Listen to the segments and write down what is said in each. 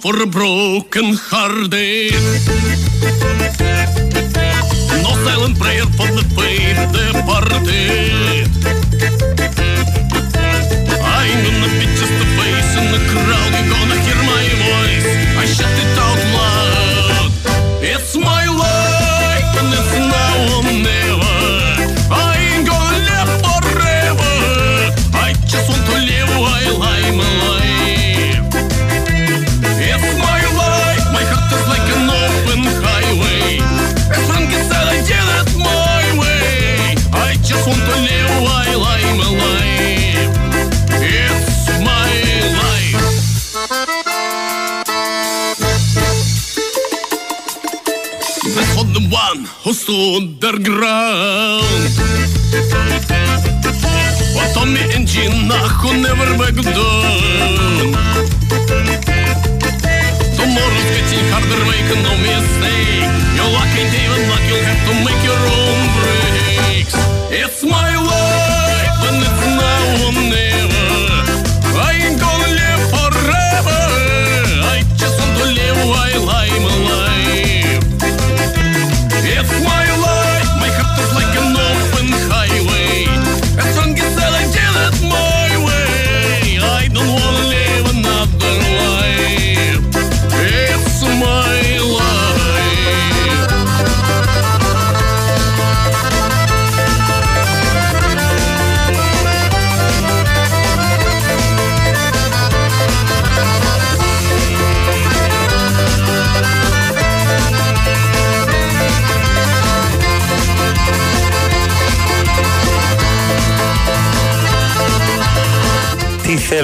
for a broken hearted. No silent prayer for the faith departed. I'm gonna be just a face in the crowd. You're gonna hear my voice. I shut it stood their ground. For Tommy and Gina who never back down. Tomorrow's getting harder, make no mistake. Luck you'll have to make your own breaks.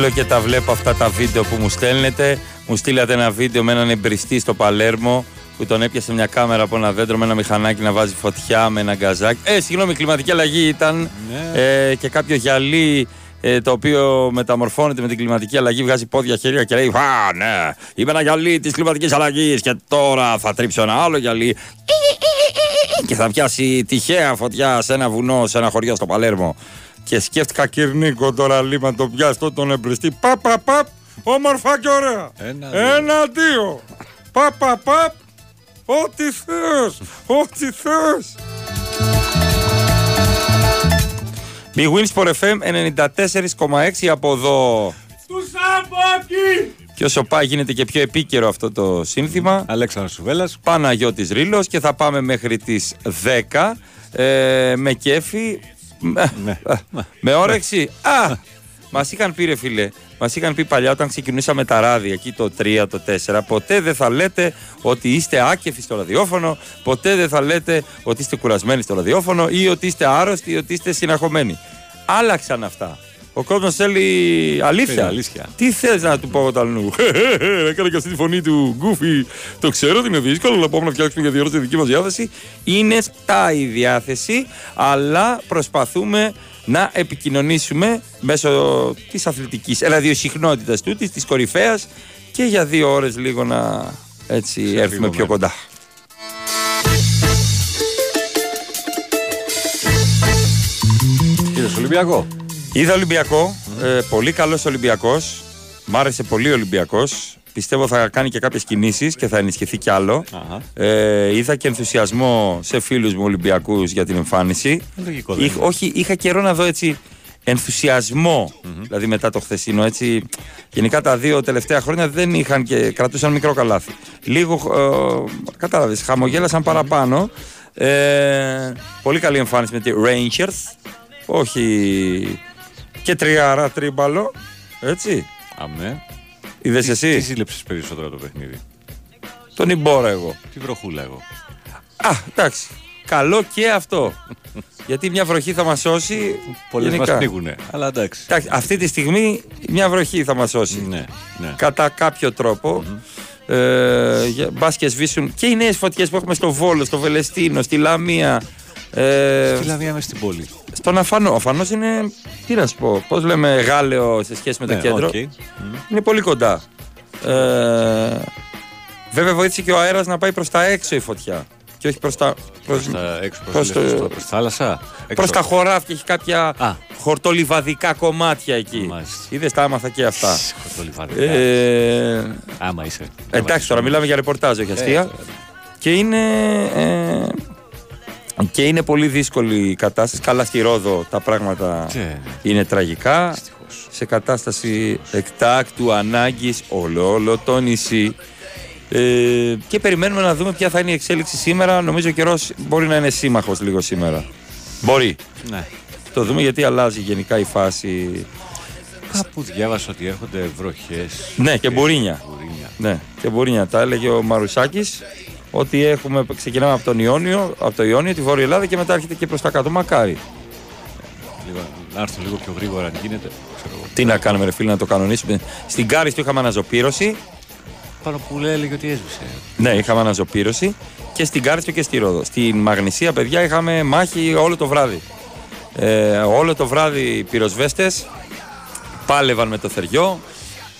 Τι θέλω και τα βλέπω αυτά τα βίντεο που μου στέλνετε. Μου στείλατε ένα βίντεο με έναν εμπριστή στο Παλέρμο που τον έπιασε μια κάμερα από ένα δέντρο με ένα μηχανάκι να βάζει φωτιά με ένα γκαζάκι. Ε, συγγνώμη, η κλιματική αλλαγή ήταν ε, και κάποιο γυαλί ε, το οποίο μεταμορφώνεται με την κλιματική αλλαγή, βγάζει πόδια χέρια και λέει Α, ναι, είμαι ένα γυαλί της κλιματικής αλλαγής και τώρα θα τρίψω ένα άλλο γυαλί και θα πιάσει τυχαία φωτιά σε ένα βουνό, σε ένα χωριό στο Παλέρμο. Και σκέφτηκα Κυρνίκο τώρα λίμα το πιάστο τον εμπριστή. Παπ, παπ, παπ, όμορφα και ωραία. Ένα, δύο. Ένα, δύο. Παπ, παπ, παπ. Ό,τι θες, ό,τι θες. Big Wins for FM 94,6 από εδώ. Του Σαμπάκη! Και όσο πάει γίνεται και πιο επίκαιρο αυτό το σύνθημα. Αλέξανδρος Σουβέλλας. Παναγιώτης Ρήλος και θα πάμε μέχρι τις 10 ε, με κέφι, Ναι. Με όρεξη. Α, μας είχαν πει ρε φίλε, μας είχαν πει παλιά όταν ξεκινήσαμε τα ράδια εκεί το 3, το 4 ποτέ δεν θα λέτε ότι είστε άκεφοι στο ραδιόφωνο, ποτέ δεν θα λέτε ότι είστε κουρασμένοι στο ραδιόφωνο ή ότι είστε άρρωστοι ή ότι είστε συναχωμένοι. Άλλαξαν αυτά. Ο κόσμος θέλει αλήθεια. Θέλει αλήθεια. Τι θε να του πω εγώ τα νου. Έκανα και αυτή τη φωνή του Γκούφι. Το ξέρω ότι είναι δύσκολο, αλλά πάμε να φτιάξουμε για δύο ώρε τη δική μας διάθεση. Είναι σπτά η διάθεση, αλλά προσπαθούμε να επικοινωνήσουμε μέσω της αθλητικής ραδιοσυχνότητας τούτη, της κορυφαίας και για δύο ώρες λίγο να έτσι έρθουμε πιο κοντά. Είδες Ολυμπιακό. Είδα Ολυμπιακό, ε, πολύ καλός Ολυμπιακός, μ' άρεσε πολύ ο Ολυμπιακός, πιστεύω θα κάνει και κάποιες κινήσεις και θα ενισχυθεί κι άλλο. Αχα. Ε, είδα και ενθουσιασμό σε φίλους μου Ολυμπιακούς για την εμφάνιση. Λογικό δεν Είχ- είναι. όχι, είχα καιρό να δω έτσι ενθουσιασμό, δηλαδή μετά το χθεσινό έτσι. Γενικά τα δύο τελευταία χρόνια δεν είχαν και κρατούσαν μικρό καλάθι. Λίγο, ε, κατάλαβες, χαμογέλασαν παραπάνω. Ε, πολύ καλή εμφάνιση με τη Rangers. Όχι και τριάρα τρίμπαλο, έτσι. Αμέ. Είδες Τι εσύ, σύλλεψες περισσότερο το παιχνίδι; τον Ιμπόρα εγώ. Τι βροχούλα εγώ. Α, εντάξει. Καλό και αυτό. Γιατί μια βροχή θα μας σώσει. Πολλές μας γενικά. πνίγουνε. Αλλά εντάξει. Εντάξει, αυτή τη στιγμή μια βροχή θα μας σώσει. Ναι, ναι. Κατά κάποιο τρόπο. Ε, για- μπας και σβήσουν και οι νέες φωτιές που έχουμε στο Βόλο, στο Βελεστίνο, στη Λαμία. Ε, Στη Λαμία μες στην πόλη. στον Αφανό. Ο Αφανός είναι, τι να σου πω, πώς λέμε γάλεο σε σχέση με το Ναι, κέντρο. οκ. Είναι πολύ κοντά. Ε, βέβαια βοήθησε και ο αέρας να πάει προς τα έξω η φωτιά. και όχι προς τα, προς, Στα έξω προς, προς, τη το- Λευκοσία, προς τη θάλασσα. προς τα χωράφια. Έχει κάποια Α. χορτολιβαδικά κομμάτια εκεί. Μάλιστα. Είδες τα 'μαθα και αυτά. Χορτολιβαδικά. Ε, Άμα είσαι. εντάξει τώρα μιλάμε για ρεπορτάζ, όχι αστεία. Ε, Και είναι, ε, και είναι πολύ δύσκολη η κατάσταση. Καλά στη Ρόδο τα πράγματα Και- είναι τραγικά. Δυστυχώς. Σε κατάσταση εκτάκτου ανάγκης όλο, όλο το νησί. Ε, και περιμένουμε να δούμε ποια θα είναι η εξέλιξη σήμερα. Νομίζω ο καιρός μπορεί να είναι σύμμαχος λίγο σήμερα. Μπορεί. Ναι. Το δούμε γιατί αλλάζει γενικά η φάση. Κάπου διάβασα ότι έρχονται βροχές. Ναι, και μπουρίνια. Μπουρίνια. Ναι, και μπορεί να τα έλεγε ο Μαρουσάκης ότι έχουμε, ξεκινάμε από τον Ιόνιο, από το Ιόνιο, τη Βόρεια Ελλάδα και μετά έρχεται και προς τα κάτω. Μακάρι. Λίγο, να έρθω λίγο πιο γρήγορα αν γίνεται. Ξέρω εγώ. Τι να κάνουμε, ρε φίλε, να το κανονίσουμε. Στην Κάρυστο είχαμε αναζωπήρωση. Πάνω που λέει έλεγε ότι έσβησε. Ναι, είχαμε αναζωπήρωση και στην Κάρυστο και στη Ρόδο. Στην Μαγνησία, παιδιά, είχαμε μάχη όλο το βράδυ. Ε, όλο το βράδυ οι πυροσβέστες πάλευαν με το θεριό.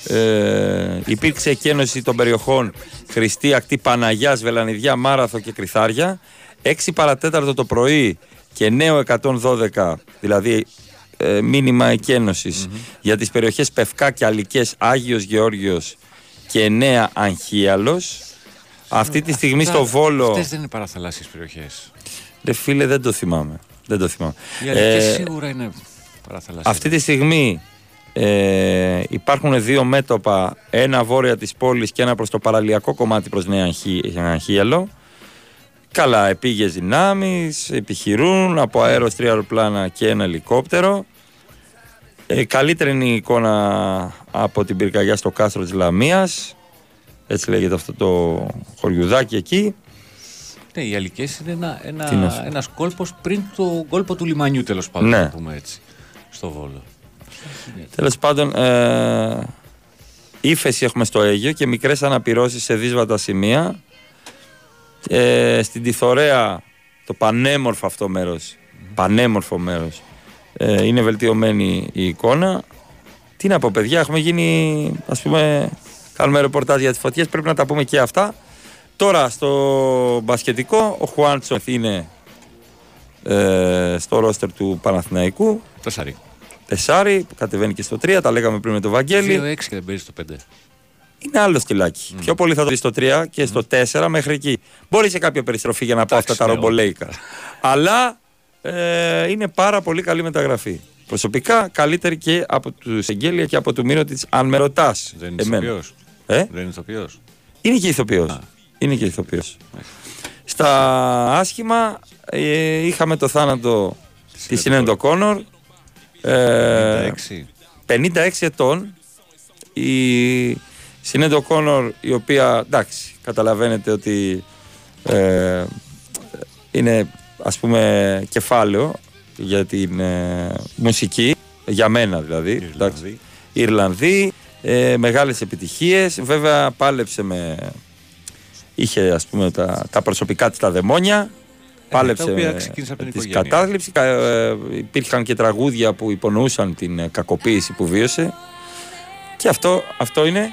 Ε, υπήρξε εκένωση των περιοχών Χριστή, Ακτή, Παναγιάς, Βελανιδιά, Μάραθο και Κρυθάρια. 6 παρατέταρτο το πρωί και νέο 112, δηλαδή ε, μήνυμα εκένωσης για τις περιοχές Πευκά και Αλικές, Άγιος Γεώργιος και Νέα Αγχίαλος. Αυτή τη στιγμή στο Βόλο. Αυτές δεν είναι παραθαλάσσιες περιοχές. Ρε φίλε, δεν το θυμάμαι. Δεν το θυμάμαι. Οι αλικές Ε, σίγουρα είναι παραθαλάσσιες. αυτή τη στιγμή ε, υπάρχουν δύο μέτωπα, ένα βόρεια της πόλης και ένα προς το παραλιακό κομμάτι προς Νέα Αγχί- Αγχίαλο. Καλά, επίγειες δυνάμεις, επιχειρούν από αέρος τρία αεροπλάνα και ένα ελικόπτερο. Ε, καλύτερη είναι η εικόνα από την πυρκαγιά στο κάστρο της Λαμίας. Έτσι λέγεται αυτό το χωριουδάκι εκεί. Ναι, οι αλικές είναι ένα, ένα, Τι να σου πω. ένας κόλπος πριν το κόλπο του λιμανιού τέλος πάντων, Ναι. να πούμε έτσι, στο Βόλο. Τέλος πάντων, ε, ύφεση έχουμε στο Αίγιο και μικρές αναπηρώσεις σε δύσβατα σημεία. Ε, στην Τιθωρέα, το πανέμορφο αυτό μέρος, πανέμορφο μέρος, ε, είναι βελτιωμένη η εικόνα. Τι να πω παιδιά, έχουμε γίνει, ας πούμε, κάνουμε ρεπορτάζ για τις φωτιές, πρέπει να τα πούμε και αυτά. Τώρα στο μπασκετικό, ο Χουάντσο είναι ε, στο ρόστερ του Παναθηναϊκού. Τεσσάρι. Τεσάρι, που κατεβαίνει και στο 3, τα λέγαμε πριν με τον Βαγγέλη. 2-6 και δεν παίζει στο 5. Είναι άλλο στυλάκι. Πιο πολύ θα το δεις στο 3 και στο 4 μέχρι εκεί. Μπορεί σε κάποια περιστροφή για να πω Εντάξει, αυτά τα ναι, ρομπολέικα. Αλλά ε, είναι πάρα πολύ καλή μεταγραφή. Προσωπικά καλύτερη και από τους Εγγέλια και από του Μύρο της, αν με ρωτάς. Δεν είναι ηθοποιός. Ε; Δεν είναι ηθοποιός. Είναι και ηθοποιός. Είναι και ηθοποιός. Στα άσχημα ε, είχαμε το θάνατο τη Σινέντο Κόνορ. Ε, 56. 56 ετών η Σινέντο Κόνορ η οποία εντάξει καταλαβαίνετε ότι ε, είναι ας πούμε κεφάλαιο για την ε, μουσική για μένα δηλαδή Ιρλανδή. εντάξει. Ιρλανδή ε, μεγάλες επιτυχίες βέβαια πάλεψε με είχε ας πούμε τα, τα προσωπικά της τα δαιμόνια πάλεψε Ε, τα οποία με ξεκίνησε από την της οικογένεια. κατάθλιψη κα- ε, υπήρχαν και τραγούδια που υπονοούσαν την ε, κακοποίηση που βίωσε και αυτό, αυτό είναι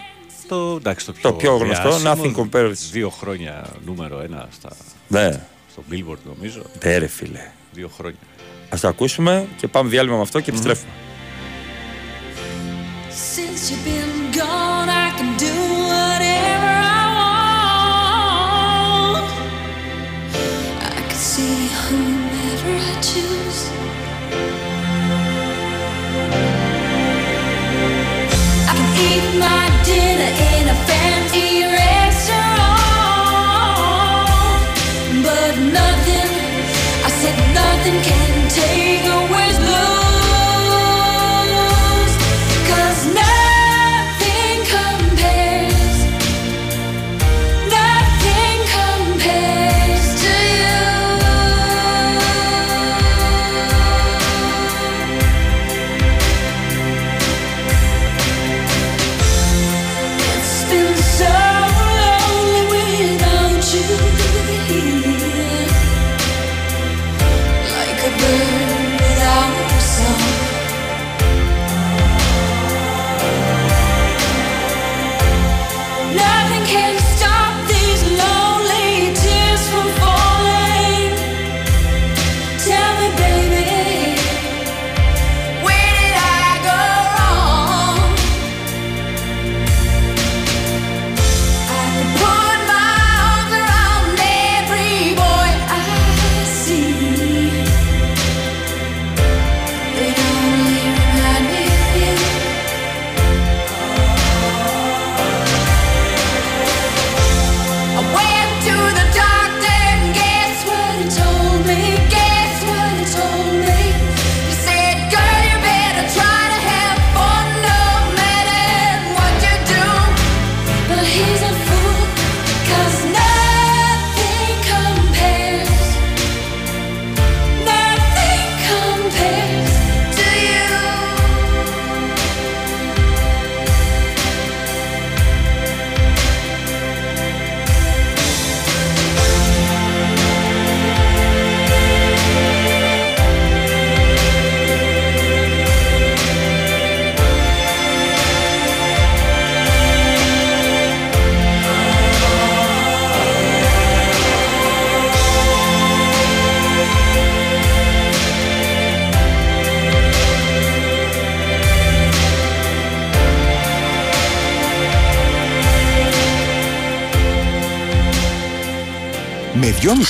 Το, εντάξει, το πιο, Το πιο γνωστό, διάσημο, Nothing Compares. Δύο χρόνια νούμερο ένα στα, ναι, στο Billboard νομίζω. ναι ρε φίλε Δύο χρόνια. ας το ακούσουμε και πάμε διάλειμμα με αυτό και επιστρέφουμε Since you've been gone, I can do whatever see whomever I choose. I can eat my dinner in a fancy restaurant, but nothing, I said nothing can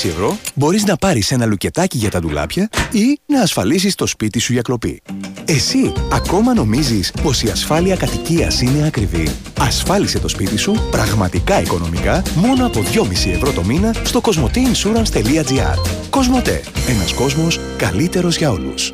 ευρώ μπορείς να πάρεις ένα λουκετάκι για τα ντουλάπια ή να ασφαλίσεις το σπίτι σου για κλοπή. Εσύ ακόμα νομίζεις πως η ασφάλεια κατοικίας είναι ακριβή. Ασφάλισε το σπίτι σου πραγματικά οικονομικά μόνο από 2,5 ευρώ το μήνα στο cosmoteinsurance.gr Κοσμοτέ. Ένας κόσμος καλύτερος για όλους.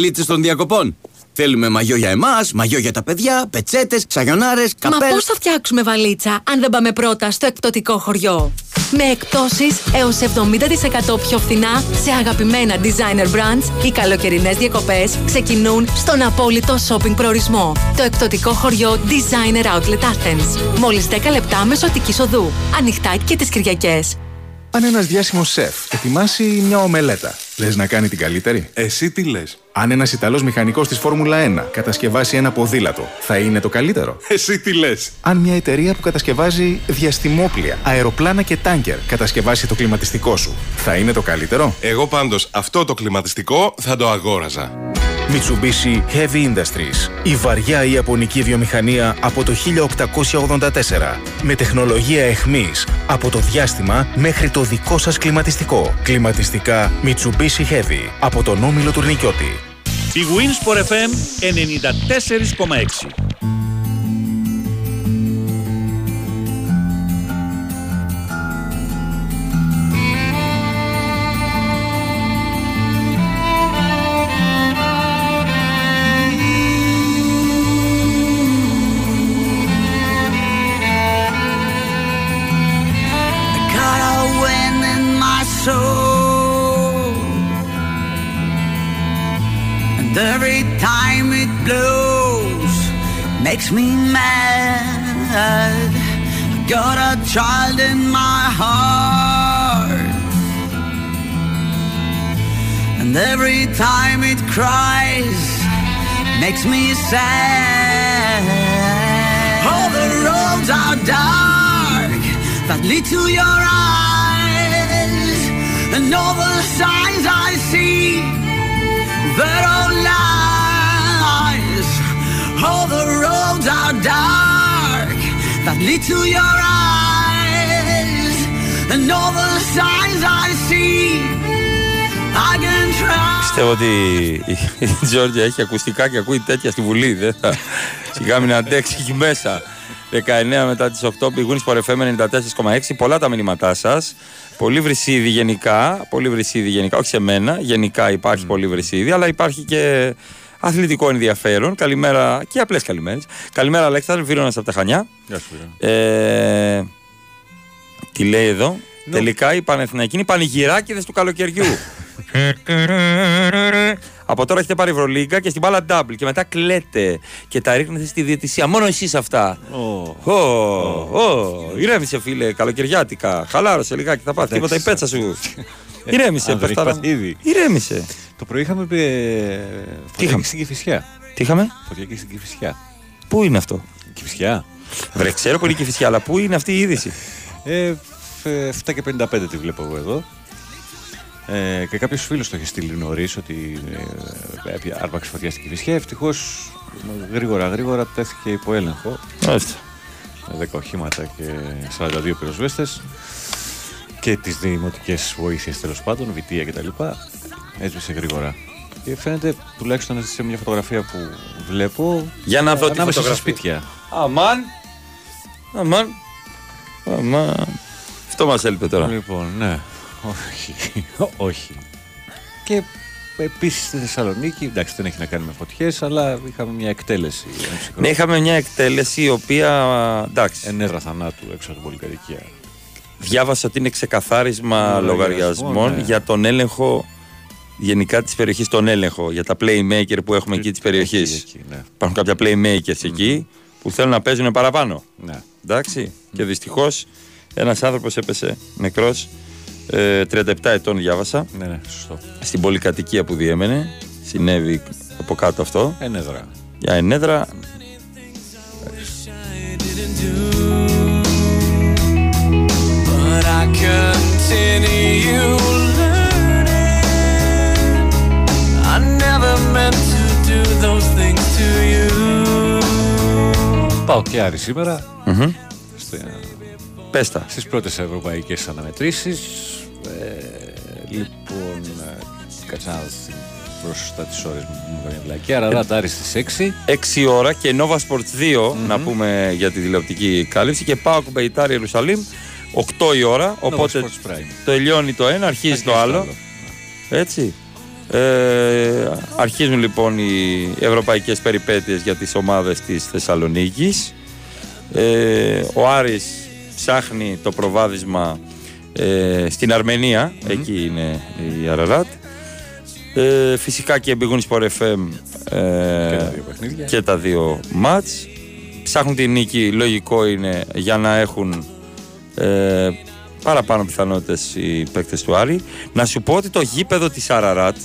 βαλίτσε των διακοπών. Θέλουμε μαγιό για εμάς, μαγιό για τα παιδιά, πετσέτες, σαγιονάρες, Μα καπέλα. πώς θα φτιάξουμε βαλίτσα αν δεν πάμε πρώτα στο εκπτωτικό χωριό; Με εκπτώσεις έως 70% πιο φθηνά σε αγαπημένα designer brands, οι καλοκαιρινές διακοπές ξεκινούν στον απόλυτο shopping προορισμό. Το εκπτωτικό χωριό Designer Outlet Athens. Μόλις 10 λεπτά μεσοτικής οδού. Ανοιχτά και τις Κυριακές. Αν ένας διάσημος σεφ ετοιμάσει μια ομελέτα, λες να κάνει την καλύτερη; Εσύ τι λες; Αν ένας Ιταλός μηχανικός της Φόρμουλα 1 κατασκευάσει ένα ποδήλατο, θα είναι το καλύτερο; Εσύ τι λες; Αν μια εταιρεία που κατασκευάζει διαστημόπλια, αεροπλάνα και τάνκερ κατασκευάσει το κλιματιστικό σου, θα είναι το καλύτερο; Εγώ πάντως αυτό το κλιματιστικό θα το αγόραζα. Mitsubishi Heavy Industries. Η βαριά ιαπωνική βιομηχανία από το 1884. Με τεχνολογία εχμής από το διάστημα μέχρι το δικό σας κλιματιστικό. Κλιματιστικά Mitsubishi Heavy από τον Όμιλο Τουρνικιώτη. Η Winsport FM 94,6. Makes me mad. Got a child in my heart. And every time it cries, makes me sad. All the roads are dark that lead to your eyes, and all the signs I see, they're all lies. All the roads are dark that lead to your eyes, and all the signs I see, I can try. Πιστεύω ότι η η Τζόρτζια έχει ακουστικά και ακούει τέτοια στη Βουλή. Δεν θα σιγά μην αντέξει εκεί μέσα. 19 μετά τις 8 πηγούν στο FM 94,6. Πολλά τα μηνύματά σας. Πολύ βρυσίδι γενικά. Πολύ βρυσίδι γενικά. Όχι σε μένα. Γενικά υπάρχει πολύ βρυσίδι. Αλλά υπάρχει και αθλητικό ενδιαφέρον. Καλημέρα και απλές καλημέρες. Καλημέρα Αλέξανδρε. Βίρονας από τα Χανιά. Γεια σου, Βίρονα. Ε, τι λέει εδώ; Τελικά οι Πανεθνιακοί είναι οι πανηγυράκιδες του καλοκαιριού. Από τώρα έχετε πάρει Ευρωλίγκα και στην μπάλα double και μετά κλαίτε και τα ρίχνετε στη διαιτησία. Μόνο εσείς αυτά. Ω, ω, ηρέμησε φίλε, καλοκαιριάτικα. Χαλάρωσε λιγάκι, θα πάθει τίποτα η πέτσα σου. Ηρέμησε, Αν δεν έχει πέφταρα. πάθει ήδη. Ηρέμησε. Το πρωί είχαμε πει. ε, Φωτιακή είχαμε; στην Κηφισιά. Τι είχαμε, Φωτιακή στην Κηφισιά. πού είναι αυτό; Κηφισιά. Βρε, ξέρω που είναι η Κηφισιά, αλλά πού είναι αυτή η είδηση; Ε, φ- 7 και 55 τη βλέπω εγώ εδώ. Ε, και κάποιος φίλος το έχει στείλει νωρίς ότι ε, έπια- άρπαξε φωτιά στην Κηφισιά. Ευτυχώς γρήγορα γρήγορα τέθηκε υπό έλεγχο. Μάλιστα. Με 10 οχήματα και 42 πυροσβέστες και τις δημοτικές βοήθειες τέλος πάντων, βιτία κτλ. Έσβησε γρήγορα. Και φαίνεται τουλάχιστον σε μια φωτογραφία που βλέπω. Για να δω τη ανάμεσα στα φωτογραφία. σπίτια. Αμάν. Αμάν. Αμάν. Αυτό μας έλειπε τώρα. Λοιπόν, ναι. Όχι. Όχι. Και επίσης στη Θεσσαλονίκη, εντάξει δεν έχει να κάνει με φωτιές, αλλά είχαμε μια εκτέλεση. ένα ψυχρό. Ναι, είχαμε μια εκτέλεση η οποία. εντάξει. Ενέδρα θανάτου έξω από την πολυκατοικία. Διάβασα ότι είναι ξεκαθάρισμα Λογαριασμών, λογαριασμών ναι. για τον έλεγχο γενικά της περιοχής, τον έλεγχο για τα playmaker που έχουμε εκεί της περιοχής. εκεί, εκεί, ναι. Υπάρχουν κάποια playmakers εκεί που θέλουν να παίζουν παραπάνω. Ναι. Εντάξει. Και δυστυχώς ένας άνθρωπος έπεσε νεκρός Ε, 37 ετών διάβασα. Ναι, ναι, σωστό. Στην πολυκατοικία που διέμενε. Συνέβη από κάτω αυτό. Ενέδρα. Για ενέδρα. But I continue learning. I never meant to do those things to you. Πάω και Άρη σήμερα. Μμμ. Στα- Πες τα. Στις πρώτες ευρωπαϊκές αναμετρήσεις. Ε, λοιπόν, ε, κάτσα να δω στην- μπροστά τις ώρες μου μου έκανε βλακία. Αραράτ Άρη στις 6. 6 ώρα και Nova Sports 2 να πούμε για τη τηλεοπτική κάλυψη και πάω Μπεϊτάρ Ιερουσαλήμ 8 η ώρα οπότε Sports Prime. τελειώνει το ένα αρχίζει το το άλλο άλλο. έτσι ε, αρχίζουν λοιπόν οι ευρωπαϊκές περιπέτειες για τις ομάδες της Θεσσαλονίκης ε, ο Άρης ψάχνει το προβάδισμα ε, στην αρμενια εκεί είναι η Αραράτ ε, φυσικά και Big Win Sport FM ε, Και τα δύο παιχνίδια. και τα δύο μάτς. Ψάχνουν την νίκη, λογικό είναι, για να έχουν ε, παραπάνω πιθανότητες οι παίκτες του Άρη. Να σου πω ότι το γήπεδο της Αραράτ,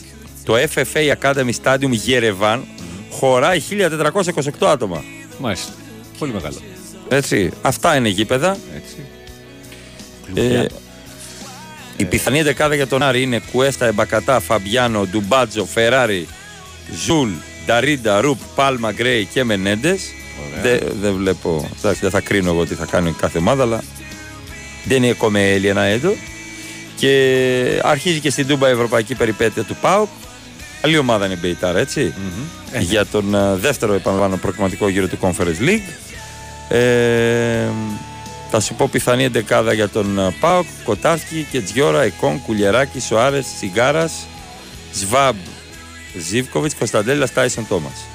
το FFA Academy Stadium Yerevan, χωράει 1428 άτομα. Μάλιστα. Πολύ μεγάλο. Έτσι, αυτά είναι γήπεδα. Έτσι. Ε, η πιθανή δεκάδα για τον Άρη είναι Κουέστα, Εμπακατά, Φαμπιάνο, Ντουμπάτζο, Φεράρι, Ζουλ, Νταρίντα, Ρουπ, Πάλμα, Γκρέι και Μενέντες. Δεν δεν βλέπω, εντάξει, δεν θα κρίνω εγώ τι θα κάνει κάθε ομάδα, αλλά δεν είναι come ένα έντο. Και αρχίζει και στην Τούμπα η ευρωπαϊκή περιπέτεια του ΠΑΟΚ. Καλή ομάδα είναι η Μπεϊτάρα, έτσι. Για τον ε, δεύτερο, επαναλαμβάνω, προκριματικό γύρο του Conference League. Ε, θα σου πω πιθανή εντεκάδα για τον ε, Πάοκ, Κοτάσκι, Κετζιόρα, Εκόν, Κουλιεράκη, Σοάρε, Τσιγκάρας, Σβάμπ, Ζίβκοβιτς, Κωνσταντέλα, Τάισον Τόμας.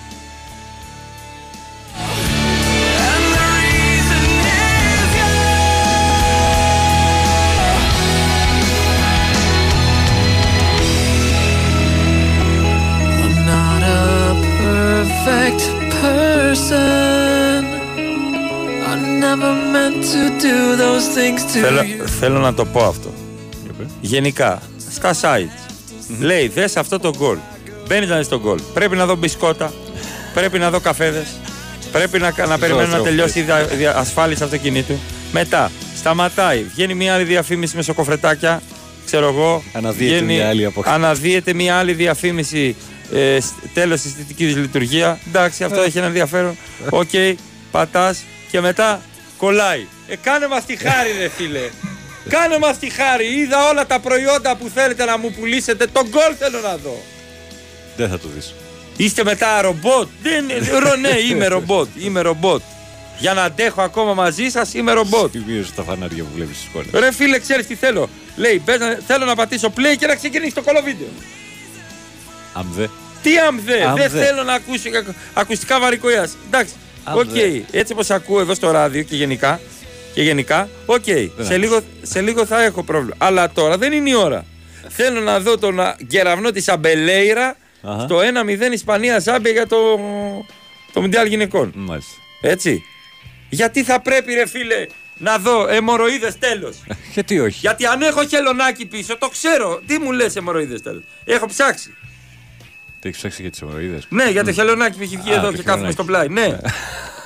Θέλω, you. θέλω να το πω αυτό. Γενικά, στα sites. Λέει, δες αυτό το γκολ. Μπαίνει να δει το γκολ. Πρέπει να δω μπισκότα. πρέπει να δω καφέδες. Πρέπει να, να περιμένω να τροφή. τελειώσει η δια- δια- ασφάλιση αυτοκινήτου. Μετά, σταματάει. Βγαίνει μια άλλη διαφήμιση με σοκοφρετάκια. Ξέρω εγώ. Αναδύεται Βγαίνει- μια άλλη από- Αναδύεται μια άλλη διαφήμιση. Ε, Τέλος της θετικής λειτουργία. Εντάξει, αυτό έχει ένα ενδιαφέρον. Οκ, πατάς και μετά κολλάει. Ε, κάνε μας τη χάρη, ρε φίλε. Κάνε μας τη χάρη. Είδα όλα τα προϊόντα που θέλετε να μου πουλήσετε. Το γκολ θέλω να δω. Δεν θα το δεις. Είστε μετά ρομπότ. Δεν, ρο, ναι, είμαι ρομπότ. Είμαι ρομπότ. Για να αντέχω ακόμα μαζί σας, είμαι ρομπότ. Σημείωσε τα φανάρια που βλέπεις στις εικόνες. Ρε φίλε, ξέρεις τι θέλω. Λέει, πες να- θέλω να πατήσω play και να ξεκινήσει το κωλοβίντεο. Αμδέ. Τι αμδέ, Αμδέ. δεν θέλω να ακούσω ακου- ακουστικά βαρηκοΐα. Εντάξει, οκ. Αμδέ. Έτσι όπως ακούω εδώ στο ράδιο και γενικά, και γενικά, οκ. Σε, ακούς. λίγο, σε λίγο θα έχω πρόβλημα. Αλλά τώρα δεν είναι η ώρα. θέλω να δω τον α, κεραυνό της Αμπελέιρα Αχα. στο 1-0 Ισπανία Ζάμπια για το, το Μουντιάλ Γυναικών. Μάλιστα. Έτσι. Γιατί θα πρέπει, ρε φίλε, να δω αιμορροΐδες τέλος; Γιατί όχι; Γιατί αν έχω χελονάκι πίσω, το ξέρω. Τι μου λες αιμορροΐδες τέλος; Έχω ψάξει. Το έχεις ψάξει για τις αιμορροίδες. Ναι, για το χελονάκι που έχει βγει Α, εδώ το και κάθομαι χελονάκι. στο πλάι. Ναι.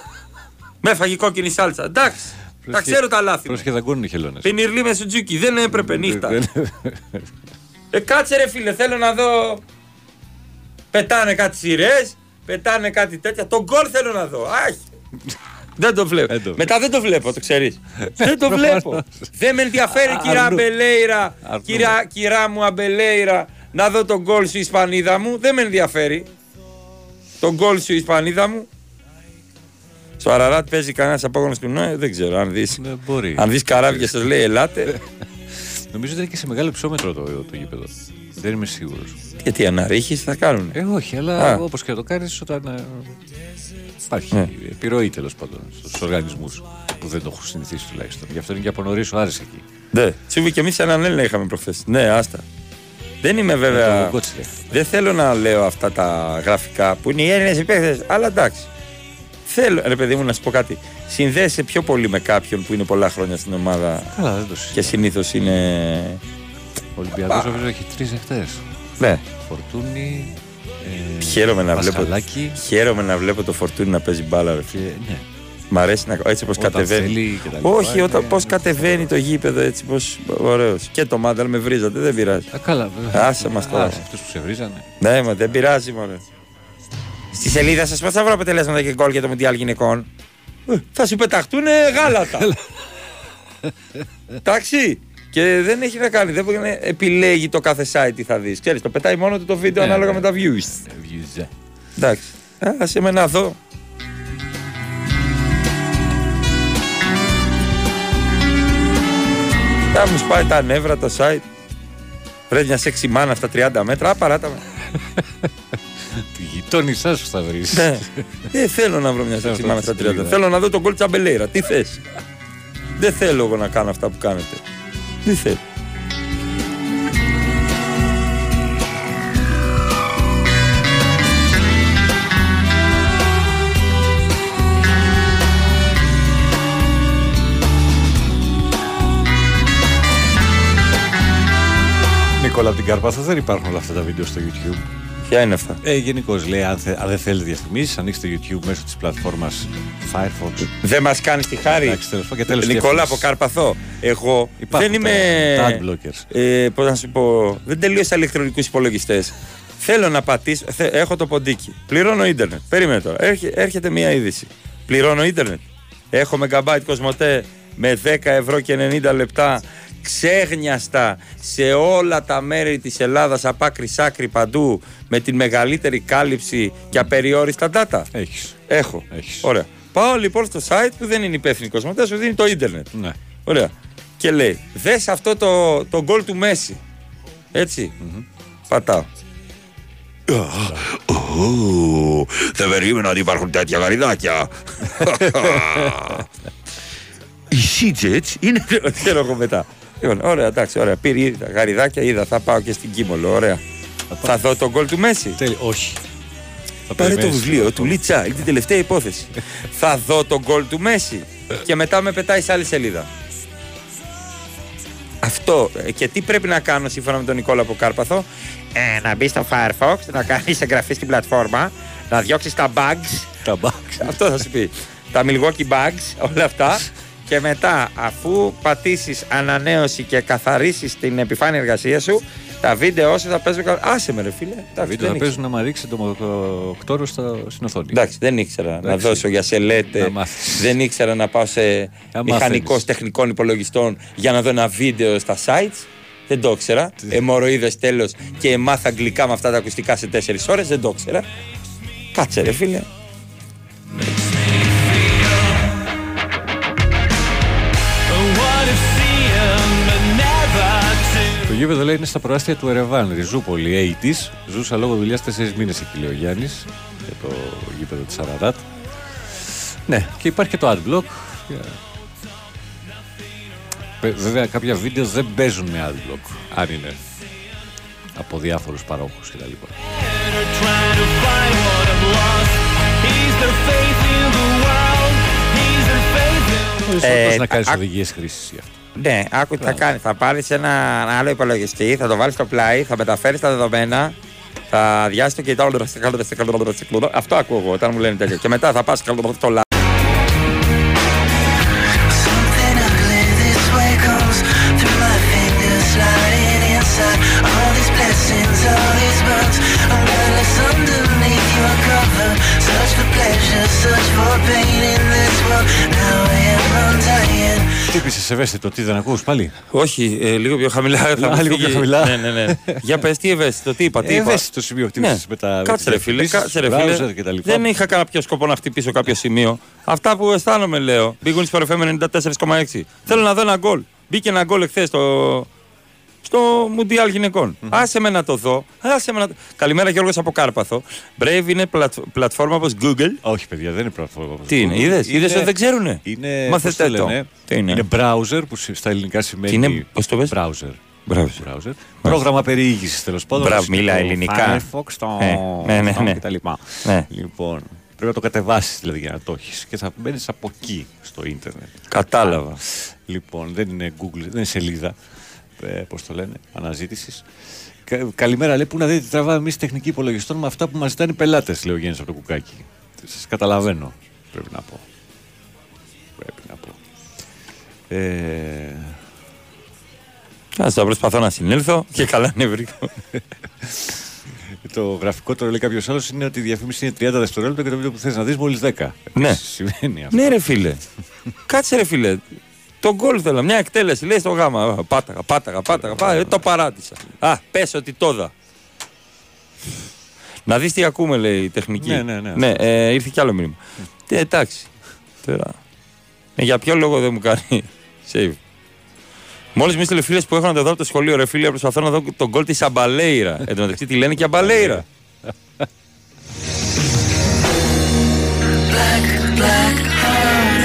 με έφαγε κόκκινη σάλτσα. Εντάξει. Τα Πρόσεχε- ξέρω τα λάθη. μου. Πρόσεχε δαγκώνουν οι χελώνες. Πενιρλί με σουτζούκι. Δεν έπρεπε νύχτα. Δεν- Ε, κάτσε ρε φίλε, θέλω να δω. Πετάνε κάτι σειρές, πετάνε κάτι τέτοια. Τον γκολ θέλω να δω. Άχι. Δεν το βλέπω. Δεν το Μετά δεν το βλέπω, το ξέρεις. δεν το βλέπω. δεν με ενδιαφέρει, κυρία Αρνού. Αμπελέιρα, Αρνού. κυρία, κυρία μου Αμπελέιρα, να δω τον γκολ σου Ισπανίδα μου. Δεν με ενδιαφέρει. Τον γκολ σου Ισπανίδα μου. Στο Αραράτ παίζει κανένας απόγονος του Νόε, δεν ξέρω αν δεις. Ναι, μπορεί. Αν δεις καράβια, σας λέει Ελάτε. Νομίζω ότι είναι και σε μεγάλο υψόμετρο το, το γήπεδο. Δεν είμαι σίγουρος. Γιατί αναρρίχεις θα κάνουν. Ε, όχι, αλλά Α. όπως και να το κάνεις όταν ε, υπάρχει Ναι. επιρροή τέλος πάντων στους οργανισμούς που δεν το έχουν συνηθίσει τουλάχιστον. Γι' αυτό είναι και από νωρίς ο Άρης εκεί. Ναι, Τσούβι και εμείς έναν Έλληνα είχαμε προχθές. Ναι, άστα. Δεν είμαι Με βέβαια. τον Κότσιρε. Δεν θέλω να λέω αυτά τα γραφικά που είναι οι Έλληνες υπέχτε, αλλά εντάξει. Θέλω, ρε παιδί μου, να σου πω κάτι. Συνδέεσαι πιο πολύ με κάποιον που είναι πολλά χρόνια στην ομάδα Καλά, δεν το και συζητάω. συνήθως είναι Ο Ολυμπιακός νομίζω έχει τρεις εχθές. Ναι. Φορτούνη, ε, Χαίρομαι να, βλέπω, Πασχαλάκη. χαίρομαι να βλέπω το φορτούνι να παίζει μπάλα. Ρε. φίλε. ναι. Μ' αρέσει να έτσι πως Όταν κατεβαίνει. θέλει και τα λοιπά, Όχι, είναι- όταν πώς κατεβαίνει το γήπεδο έτσι πως ωραίος. Και το μάνταλ με βρίζατε, δεν πειράζει. Α, καλά, βέβαια. Άσε μας τώρα. Άσε, αυτούς που σε βρίζανε. Ναι, μα δεν πειράζει μωρέ. Στη σελίδα σας πώς θα βρω αποτελέσματα και γκολ για το Μουντιάλ γυναικών; Ε, Θα σου πεταχτούν γάλατα. Εντάξει. Και δεν έχει να κάνει. Δεν μπορεί να επιλέγει το κάθε site τι θα δεις. Ξέρεις, το πετάει μόνο του το βίντεο Ναι, ανάλογα ναι. με τα views. Βγίζε. Εντάξει. Α, σε με να δω. Θα μου σπάει τα νεύρα το site. Βρες μια σεξι μάνα στα 30 μέτρα. Α, παράτα με. Τη γειτόνισά σου θα βρεις. Ναι. Δεν θέλω να βρω μια σεξι Αυτό μάνα στα της 30. πήγα. Θέλω να δω τον κόλ Τσαμπελέιρα. Τι θες; Δεν θέλω εγώ να κάνω αυτά που κάνετε. Δεν θέλω; Νικόλα από την Καρπάθα δεν υπάρχουν όλα αυτά τα βίντεο στο YouTube. Ποια είναι αυτά; Ε, Γενικώς λέει, αν, θε- αν δεν θέλετε διαφημίσεις, ανοίξτε το YouTube μέσω της πλατφόρμας Firefox. Δεν μας κάνεις τη χάρη. Εντάξει, τέλος πάντων, και τέλος Νικόλα από διαφημίσεις. Καρπαθό. Εγώ Υπάρχουν δεν τα- είμαι. τα ad blockers. Ε, Πώς να σου πω. Δεν τελείωσα ηλεκτρονικούς υπολογιστές. Θέλω να πατήσω. θε- έχω το ποντίκι. Πληρώνω ίντερνετ. Περίμενε τώρα. Έρχε- έρχεται μία είδηση. Πληρώνω ίντερνετ. Έχω Megabyte Κοσμοτέ με 10 ευρώ και 90 λεπτά ξέγνιαστα σε όλα τα μέρη της Ελλάδας από άκρη σ' άκρη παντού με την μεγαλύτερη κάλυψη και απεριόριστα data. Έχεις. Έχω. Έχεις. Ωραία. Πάω λοιπόν στο site που δεν είναι υπεύθυνη κοσμοτέ, σου δίνει το ίντερνετ. Ναι. Ωραία. Και λέει, δες αυτό το, το γκολ του Μέση. Έτσι. Πατάω. Ω, Δεν περίμενα ότι υπάρχουν τέτοια γαριδάκια. Οι Σίτζετς είναι. Ξέρω εγώ μετά. Λοιπόν, ωραία, εντάξει, ωραία. Πήρε είδα, γαριδάκια, είδα. Θα πάω και στην Κίμολο. Ωραία. Θα δω τον γκολ του Μέση. Τέλει, όχι. Θα Πάρε το περιμένεις. βιβλίο του Λίτσα, την τελευταία υπόθεση. θα δω τον γκολ του Μέση και μετά με πετάει σε άλλη σελίδα. Αυτό. Ε, Και τι πρέπει να κάνω σύμφωνα με τον Νικόλα από Κάρπαθο; Ε, να μπει στο Firefox, να κάνεις εγγραφή στην πλατφόρμα, να διώξεις τα bugs. Τα bugs. Αυτό θα σου πει. Τα Milwaukee bugs, όλα αυτά. Και μετά, αφού πατήσεις ανανέωση και καθαρίσεις την επιφάνεια εργασίας σου, τα βίντεο σου θα παίζουν. κα- Άσε με, ρε φίλε. Τα Εντάξει, βίντεο δεν θα ήξερα. παίζουν να μ' ρίξει το μοκτόρο στα- στην οθόνη. Εντάξει, δεν ήξερα να Εντάξει. δώσω για σελέτε. Να μάθεις. Δεν ήξερα να πάω σε μηχανικός μάθαινες. τεχνικών υπολογιστών για να δω ένα βίντεο στα sites. Δεν το ήξερα. Εμοροίδε τέλος και μάθα αγγλικά με αυτά τα ακουστικά σε 4 ώρες. Δεν το ήξερα. Κάτσε, ρε φίλε. Γήπεδο λέει είναι στα προάστια του Ερεβάν, Ριζούπολη, 80's. Ζούσα λόγω δουλειάς 4 μήνες εκεί, λέει ο Γιάννης, για το γήπεδο της Αραράτ. Ναι, και υπάρχει και το adblock. Βε- Βέβαια, κάποια βίντεο δεν παίζουν με adblock, αν είναι από διάφορους παρόχους κτλ. Ε, να κάνεις α- οδηγίες χρήσης γι' αυτό. Ναι, άκου τι θα κάνει. Θα πάρεις ένα άλλο υπολογιστή, θα το βάλεις στο πλάι, θα μεταφέρεις τα δεδομένα, θα διάσει το κινητό. Αυτό ακούω εγώ όταν μου λένε τέτοια. Και μετά θα πας στο live. Χτύπησε ευαίσθητο, τι δεν ακούς πάλι; Όχι, ε, λίγο πιο χαμηλά. Θα Α, μου λίγο φύγει. πιο χαμηλά. Ναι, ναι, ναι. Για πες, τι ευαίσθητο, τι είπα. Τι Ε, είπα. ευαίσθητο σημείο χτύπησες με τα- με Κάτσε τις ρε φίλε, διαφημίσεις, κάτσε ρε browser φίλε. και τα λοιπά. Δεν είχα κάποιο σκοπό να χτυπήσω κάποιο σημείο. Αυτά που αισθάνομαι λέω. Μπήκαν στο FM 94,6. Θέλω να δω ένα γκολ. Μπήκε ένα γκολ εχθές στο, στο Μουντιάλ γυναικών. Άσε με να το δω. Άσε με να το... Καλημέρα Γιώργος από Κάρπαθο. Brave είναι πλατ... πλατφόρμα όπως Google. Όχι, παιδιά, δεν είναι πλατφόρμα. όπως Τι είναι, Google. είδες, είδες Είναι- ότι δεν ξέρουνε; Είναι, Μάθετε πώς το το. λένε, Τι είναι; είναι browser που σε- στα ελληνικά σημαίνει. Τι είναι, πώς το πες; Browser. Browser. browser. Πρόγραμμα περιήγησης τέλος πάντων. Μπράβο, όπως και μίλα το ελληνικά. Firefox, το Ε, ναι, ναι, αυτό ναι. και τα λοιπά. Ναι. Λοιπόν, πρέπει να το κατεβάσεις δηλαδή για να το έχεις και θα μπαίνεις από εκεί στο ίντερνετ. Κατάλαβα. Λοιπόν, δεν είναι Google, δεν είναι σελίδα. Ε, πώς το λένε, αναζήτησης. Κα- καλημέρα, λέει, πού να δείτε τι τραβάμε εμείς τεχνικοί υπολογιστών με αυτά που μας ζητάνε οι πελάτες, λέει ο Γέννης από το κουκάκι. Σας καταλαβαίνω, πρέπει να πω. Πρέπει να πω. Ε, Ας το προσπαθώ να συνέλθω και καλά ναι βρήκα. το γραφικό τώρα λέει κάποιος άλλος είναι ότι η διαφήμιση είναι 30 δευτερόλεπτα και το βίντεο που θες να δεις μόλις 10. Ναι. Επίσης Συμβαίνει αυτό. ναι ρε φίλε. Κάτσε ρε φίλε. Το γκολ θέλω, μια εκτέλεση, λέει στο γάμα. Α, Πάταγα, πάταγα, πάταγα, πάταγα, ε, το παράτησα. Α, πες ότι το δα. Να δεις τι ακούμε, λέει η τεχνική. Ναι, ναι, ναι. ναι ε, ήρθε κι άλλο μήνυμα. Ε, εντάξει. Τώρα. Ε, για ποιο λόγο δεν μου κάνει save. Μόλις μου έστειλε φίλες που έχω να το δω από το σχολείο, ρε φίλε, προσπαθώ να δω τον γκολ της Αμπαλέιρα. Εν τω μεταξύ τη λένε και Αμπαλέιρα. Black, black heart.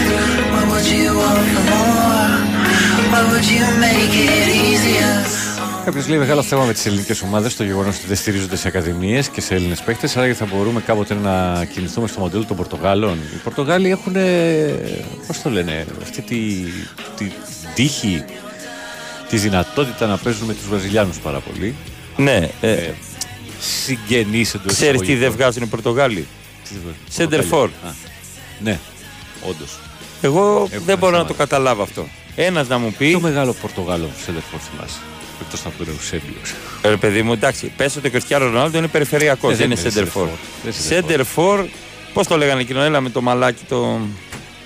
What would you want for more? Κάποιος λέει μεγάλο θέμα με τις ελληνικές ομάδες το γεγονός ότι δεν στηρίζονται σε ακαδημίες και σε Έλληνες παίχτε. Άρα θα μπορούμε κάποτε να κινηθούμε στο μοντέλο των Πορτογάλων. Οι Πορτογάλοι έχουν. Πώς το λένε, αυτή τη, τη τύχη, τη δυνατότητα να παίζουν με τους Βραζιλιάνους πάρα πολύ. ναι, ε, Συγγενείς εντός ξέρεις τι δεν βγάζουν οι Πορτογάλοι; Center for. Ναι, όντως. Εγώ Έχουν δεν μπορώ να θέμα. το καταλάβω αυτό. Ένας να μου πεις. Πιο μεγάλο Πορτογάλο Σέντερφορ θυμάσαι. Εκτός από τον Εουσέμπιος. Ρε παιδί μου, εντάξει, πες ότι ο Κριστιανό Ρονάλντο είναι περιφερειακός, Ε, δεν δεν είναι είναι center for. center for. Δεν είναι Center for, πώς το λέγανε εκείνο, έλα με το μαλάκι το...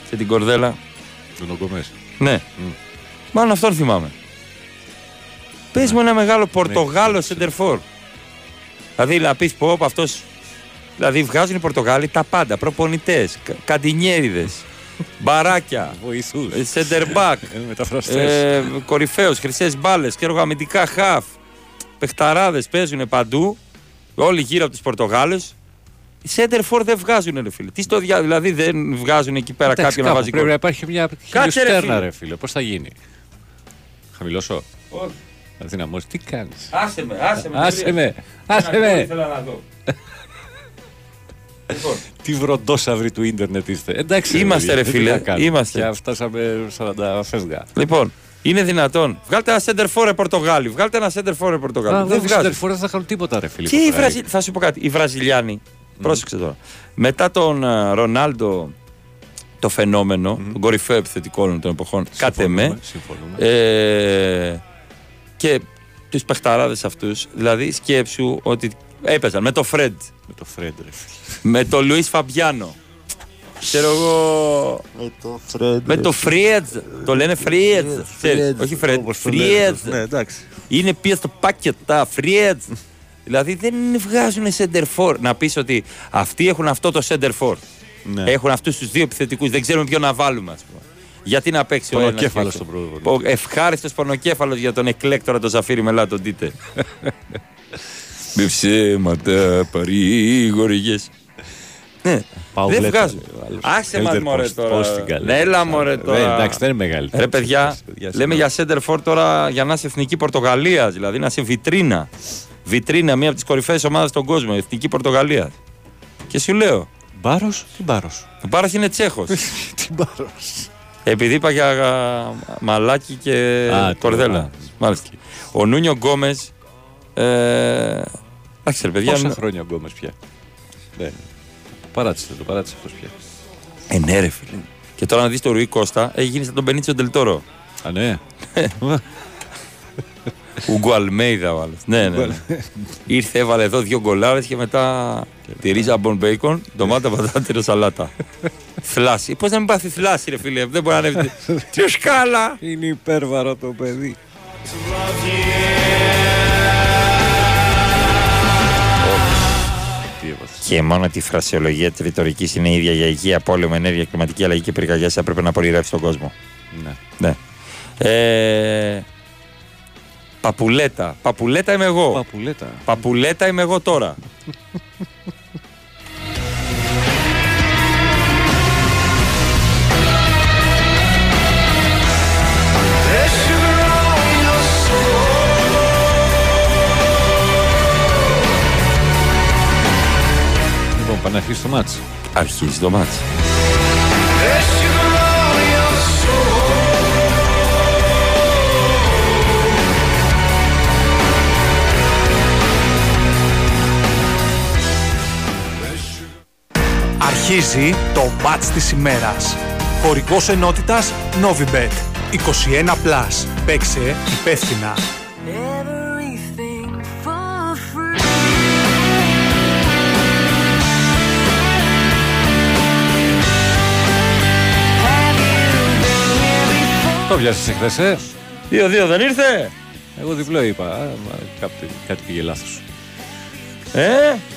και την κορδέλα. Τον Ογκομέ. Ναι. Μάλλον αυτόν θυμάμαι. Πες μου ένα μεγάλο Πορτογάλο center for. Δηλαδή να πεις πω από αυτός. Δηλαδή βγάζουν οι Πορτογάλοι τα πάντα. Προπονητές, καντινιέριδες, μπαράκια, Βοηθού. center back, Μεταφραστές. ε, κορυφαίου, χρυσές μπάλες, και αμυντικά χαφ. Πεχταράδε παίζουν παντού. Όλοι γύρω από του Πορτογάλου. Οι center for δεν βγάζουν, ρε φίλε. Τι στο διά, δηλαδή δεν βγάζουν εκεί πέρα Εντάξει, κάποιον να κάπου βάζει Πρέπει να γκολ. υπάρχει μια Κάτσε, ρε, χιλιοστέρνα, φίλε. ρε φίλε. Πώς θα γίνει; Χαμηλώσω. Όχι. Να δυναμώσει. Τι κάνεις; Άσε με, άσε με. Άσε κυρία. με, Ένα άσε γκολ με. ήθελα να δω. Λοιπόν, Τι βροντόσαυροι του ίντερνετ είστε. Εντάξει. Είμαστε, παιδιά, ρε τι φίλε, να κάνουμε. είμαστε. Και φτάσαμε 40 φεύγα. Λοιπόν, είναι δυνατόν. Βγάλτε ένα center for ρε Πορτογάλοι. Βγάλτε ένα center for ρε Πορτογάλοι. Δεν δεν βγάζουν. βγάζεις. δεν θα κάνουν τίποτα, ρε φίλε. Και οι Πορτογάλοι. Βραζι... θα σου πω κάτι. Οι Βραζιλιάνοι, πρόσεξε τώρα. Μετά τον ε, Ρονάλντο, το φαινόμενο, τον κορυφαίο επιθετικό όλων των εποχών, κάτε με. συμφωνούμε. Ε, και του παιχταράδες αυτούς, δηλαδή σκέψου ότι έπαιζαν με το Φρεντ, Με το Φρέντ, ρε φίλε. με το Λουίς Φαμπιάνο. Ξέρω εγώ. Με το Φρέντ. Με το Φριέτζ. Το λένε Φριέτζ. Ξέρεις, Όχι Φρεντ. Όπως το λένε. Φριέτζ. Ναι, εντάξει. Είναι πια στο πάκετα. Φριέτζ. Δηλαδή δεν βγάζουν σέντερ φορ. Να πεις ότι αυτοί έχουν αυτό το σέντερ φορ. Ναι. Έχουν αυτούς τους δύο επιθετικούς. Δεν ξέρουμε ποιον να βάλουμε, ας πούμε. Γιατί να παίξει ο ένας. Πονοκέφαλος στον πρώτο. Ευχάριστος πονοκέφαλος για τον εκλέκτορα τον Ζαφείρη Μελά, τον δείτε. Με ψέματα παρήγορηγε. Ναι, Πάω δεν βλέτα, βγάζουν. λέει ο άλλος. Άσε μας Elder μωρέ post, τώρα. post την καλή. Ναι, Έλα μωρέ Δεν, τώρα. εντάξει, δεν είναι μεγάλη. Ρε παιδιά, Παιδιά, λέμε για center for τώρα για να είσαι εθνική Πορτογαλίας, δηλαδή να είσαι βιτρίνα. Βιτρίνα, μία από τις κορυφαίες ομάδες στον κόσμο, εθνική Πορτογαλίας. Και σου λέω, Μπάρος, τι μπάρος. ο Πάρο είναι Τσέχος. Τι μπάρος. Επειδή είπα για α, μαλάκι και Α, το- κορδέλα. α, Μάλιστα. Ο Νούνο Γκόμες. Ε, εντάξει, ρε παιδιά. Πόσα νο- χρόνια ο Γκόμες πια; Δεν. Παράτησε το, παράτησε αυτός πια. Ε, ναι, ρε φίλε. Και τώρα να δεις το Ρουί Κώστα, έχει γίνει σαν τον Μπενίτσιο Ντελτόρο. Α, ναι. Ουγκο Αλμέιδα ο άλλος. Ναι, ναι. ναι. Ήρθε, έβαλε εδώ δύο γκολάρες και μετά τυρί, ζαμπόν, μπέικον, ντομάτα, πατάτα, σαλάτα. θλάση. Πώς να μην πάθει θλάση, ρε φίλε. Δεν μπορεί να ανέβει. Τι σκάλα. Είναι υπέρβαρο το παιδί. Και μόνο τη φρασιολογία της ρητορικής είναι ίδια για υγεία, πόλεμο, ενέργεια, κλιματική αλλαγή και πυρκαγιάς θα πρέπει να απορριγρεύσει τον κόσμο. Ναι. Ναι. Ε, παπουλέτα. Παπουλέτα είμαι εγώ. Παπουλέτα. Παπουλέτα είμαι εγώ τώρα. να αρχίσει το μάτς. Αρχίζει το μάτς. Αρχίζει το μάτς της ημέρας. Χορηγός ενότητας Novibet. 21+. Παίξε υπεύθυνα. Το βιάσες εχθές, ε; 2-2 δεν ήρθε; Εγώ διπλό είπα. Α, μα, κάτι, κάτι πήγε λάθος. Ε,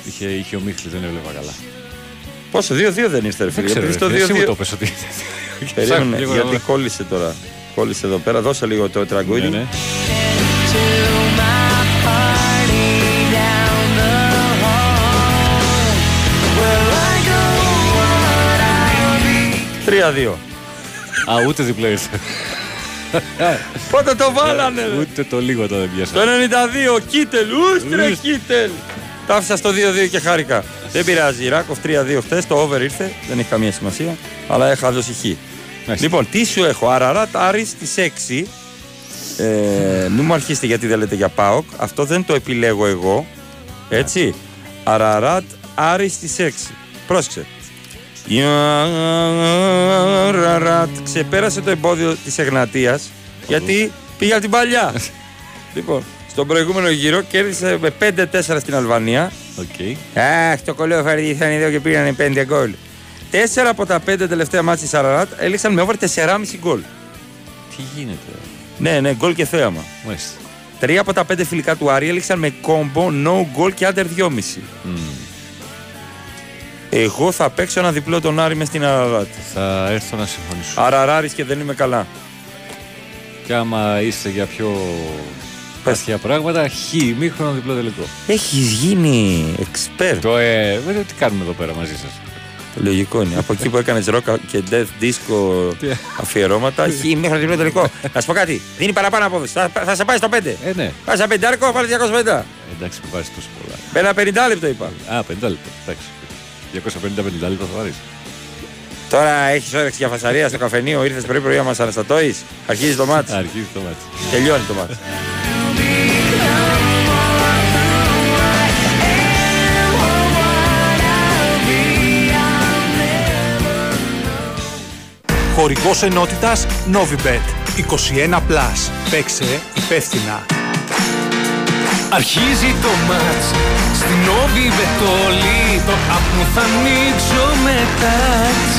Είχε, είχε ο Μίχλης, δεν έβλεπα καλά. πόσο 2-2 δεν ήρθε ρε φίλε. ξέρω, Επειδή στο ρε, εσύ μου 2-2 το πες ότι... Περίμενε, Ψάχνω λίγο να γιατί βρω. κόλλησε τώρα. Κόλλησε εδώ πέρα. Δώσε λίγο το τραγκούρι. Ναι, ναι. Τρία 2 Α, ούτε διπλό ήρθε. Πότε το βάλανε ρε. Ούτε το λίγο το δεν πιάσα. Το 92 Κίτελ, ούστρε Κίτελ. Τα άφησα στο 2-2 και χάρηκα. Δεν πειράζει. Ράκοφ 3-2 χθες. Το over ήρθε. Δεν έχει καμία σημασία. Αλλά είχα δώσει χ. Λοιπόν, τι σου έχω. Αραράτ Άρης στι 6. Ε, μην μου αρχίσετε γιατί δεν λέτε για ΠΑΟΚ. Αυτό δεν το επιλέγω εγώ. Έτσι. Αραράτ Άρης στι 6. Πρόσεξε. Η Αραράτ ξεπέρασε το εμπόδιο τη Εγνατία γιατί πήγε από την παλιά. λοιπόν, στον προηγούμενο γύρο κέρδισε με 5-4 στην Αλβανία. Okay. Αχ, το κολλέο φαρδί ήταν εδώ και πήγανε 5 γκολ. Τέσσερα από τα πέντε τελευταία μάτια τη Αραράτ έληξαν με over 4,5 γκολ. Τι γίνεται. Ναι, ναι, γκολ και θέαμα. Μάλιστα. Τρία από τα πέντε φιλικά του Άρη έληξαν με κόμπο, no goal και under 2,5. Εγώ θα παίξω ένα διπλό τον Άρη μες στην Αραράτ. Θα έρθω να συμφωνήσω. Αραράρης και δεν είμαι καλά. Και άμα είστε για πιο παθιά πράγματα, χ, μήχρονο διπλό τελικό. Έχεις γίνει expert. Το ε, ε, τι κάνουμε εδώ πέρα μαζί σας; Λογικό είναι. Από εκεί που έκανες rock και death disco αφιερώματα, έχει μέχρι το τελικό. Να σου πω κάτι. Δίνει παραπάνω απόδοση. Θα, θα σε πάει στο 5. Ε, ναι. Πάει στα 5 άρκο, πάρει 250. Εντάξει, με βάζεις τόσο πολλά. Με ένα 50 λεπτό είπα. Α, 50 λεπτό. Εντάξει. 250-50 λεπτό θα βάλει. Τώρα έχεις όρεξη για φασαρία στο καφενείο, ήρθες πρωί πρωί μα αναστατώει. Αρχίζει το μάτι. Αρχίζει το μάτι. Τελειώνει το μάτι. Χωρικός ενότητας Novibet. 21+. Plus. Παίξε υπεύθυνα. Αρχίζει το μάτς Στην όβη βετόλη Το άπνο θα ανοίξω με τάτς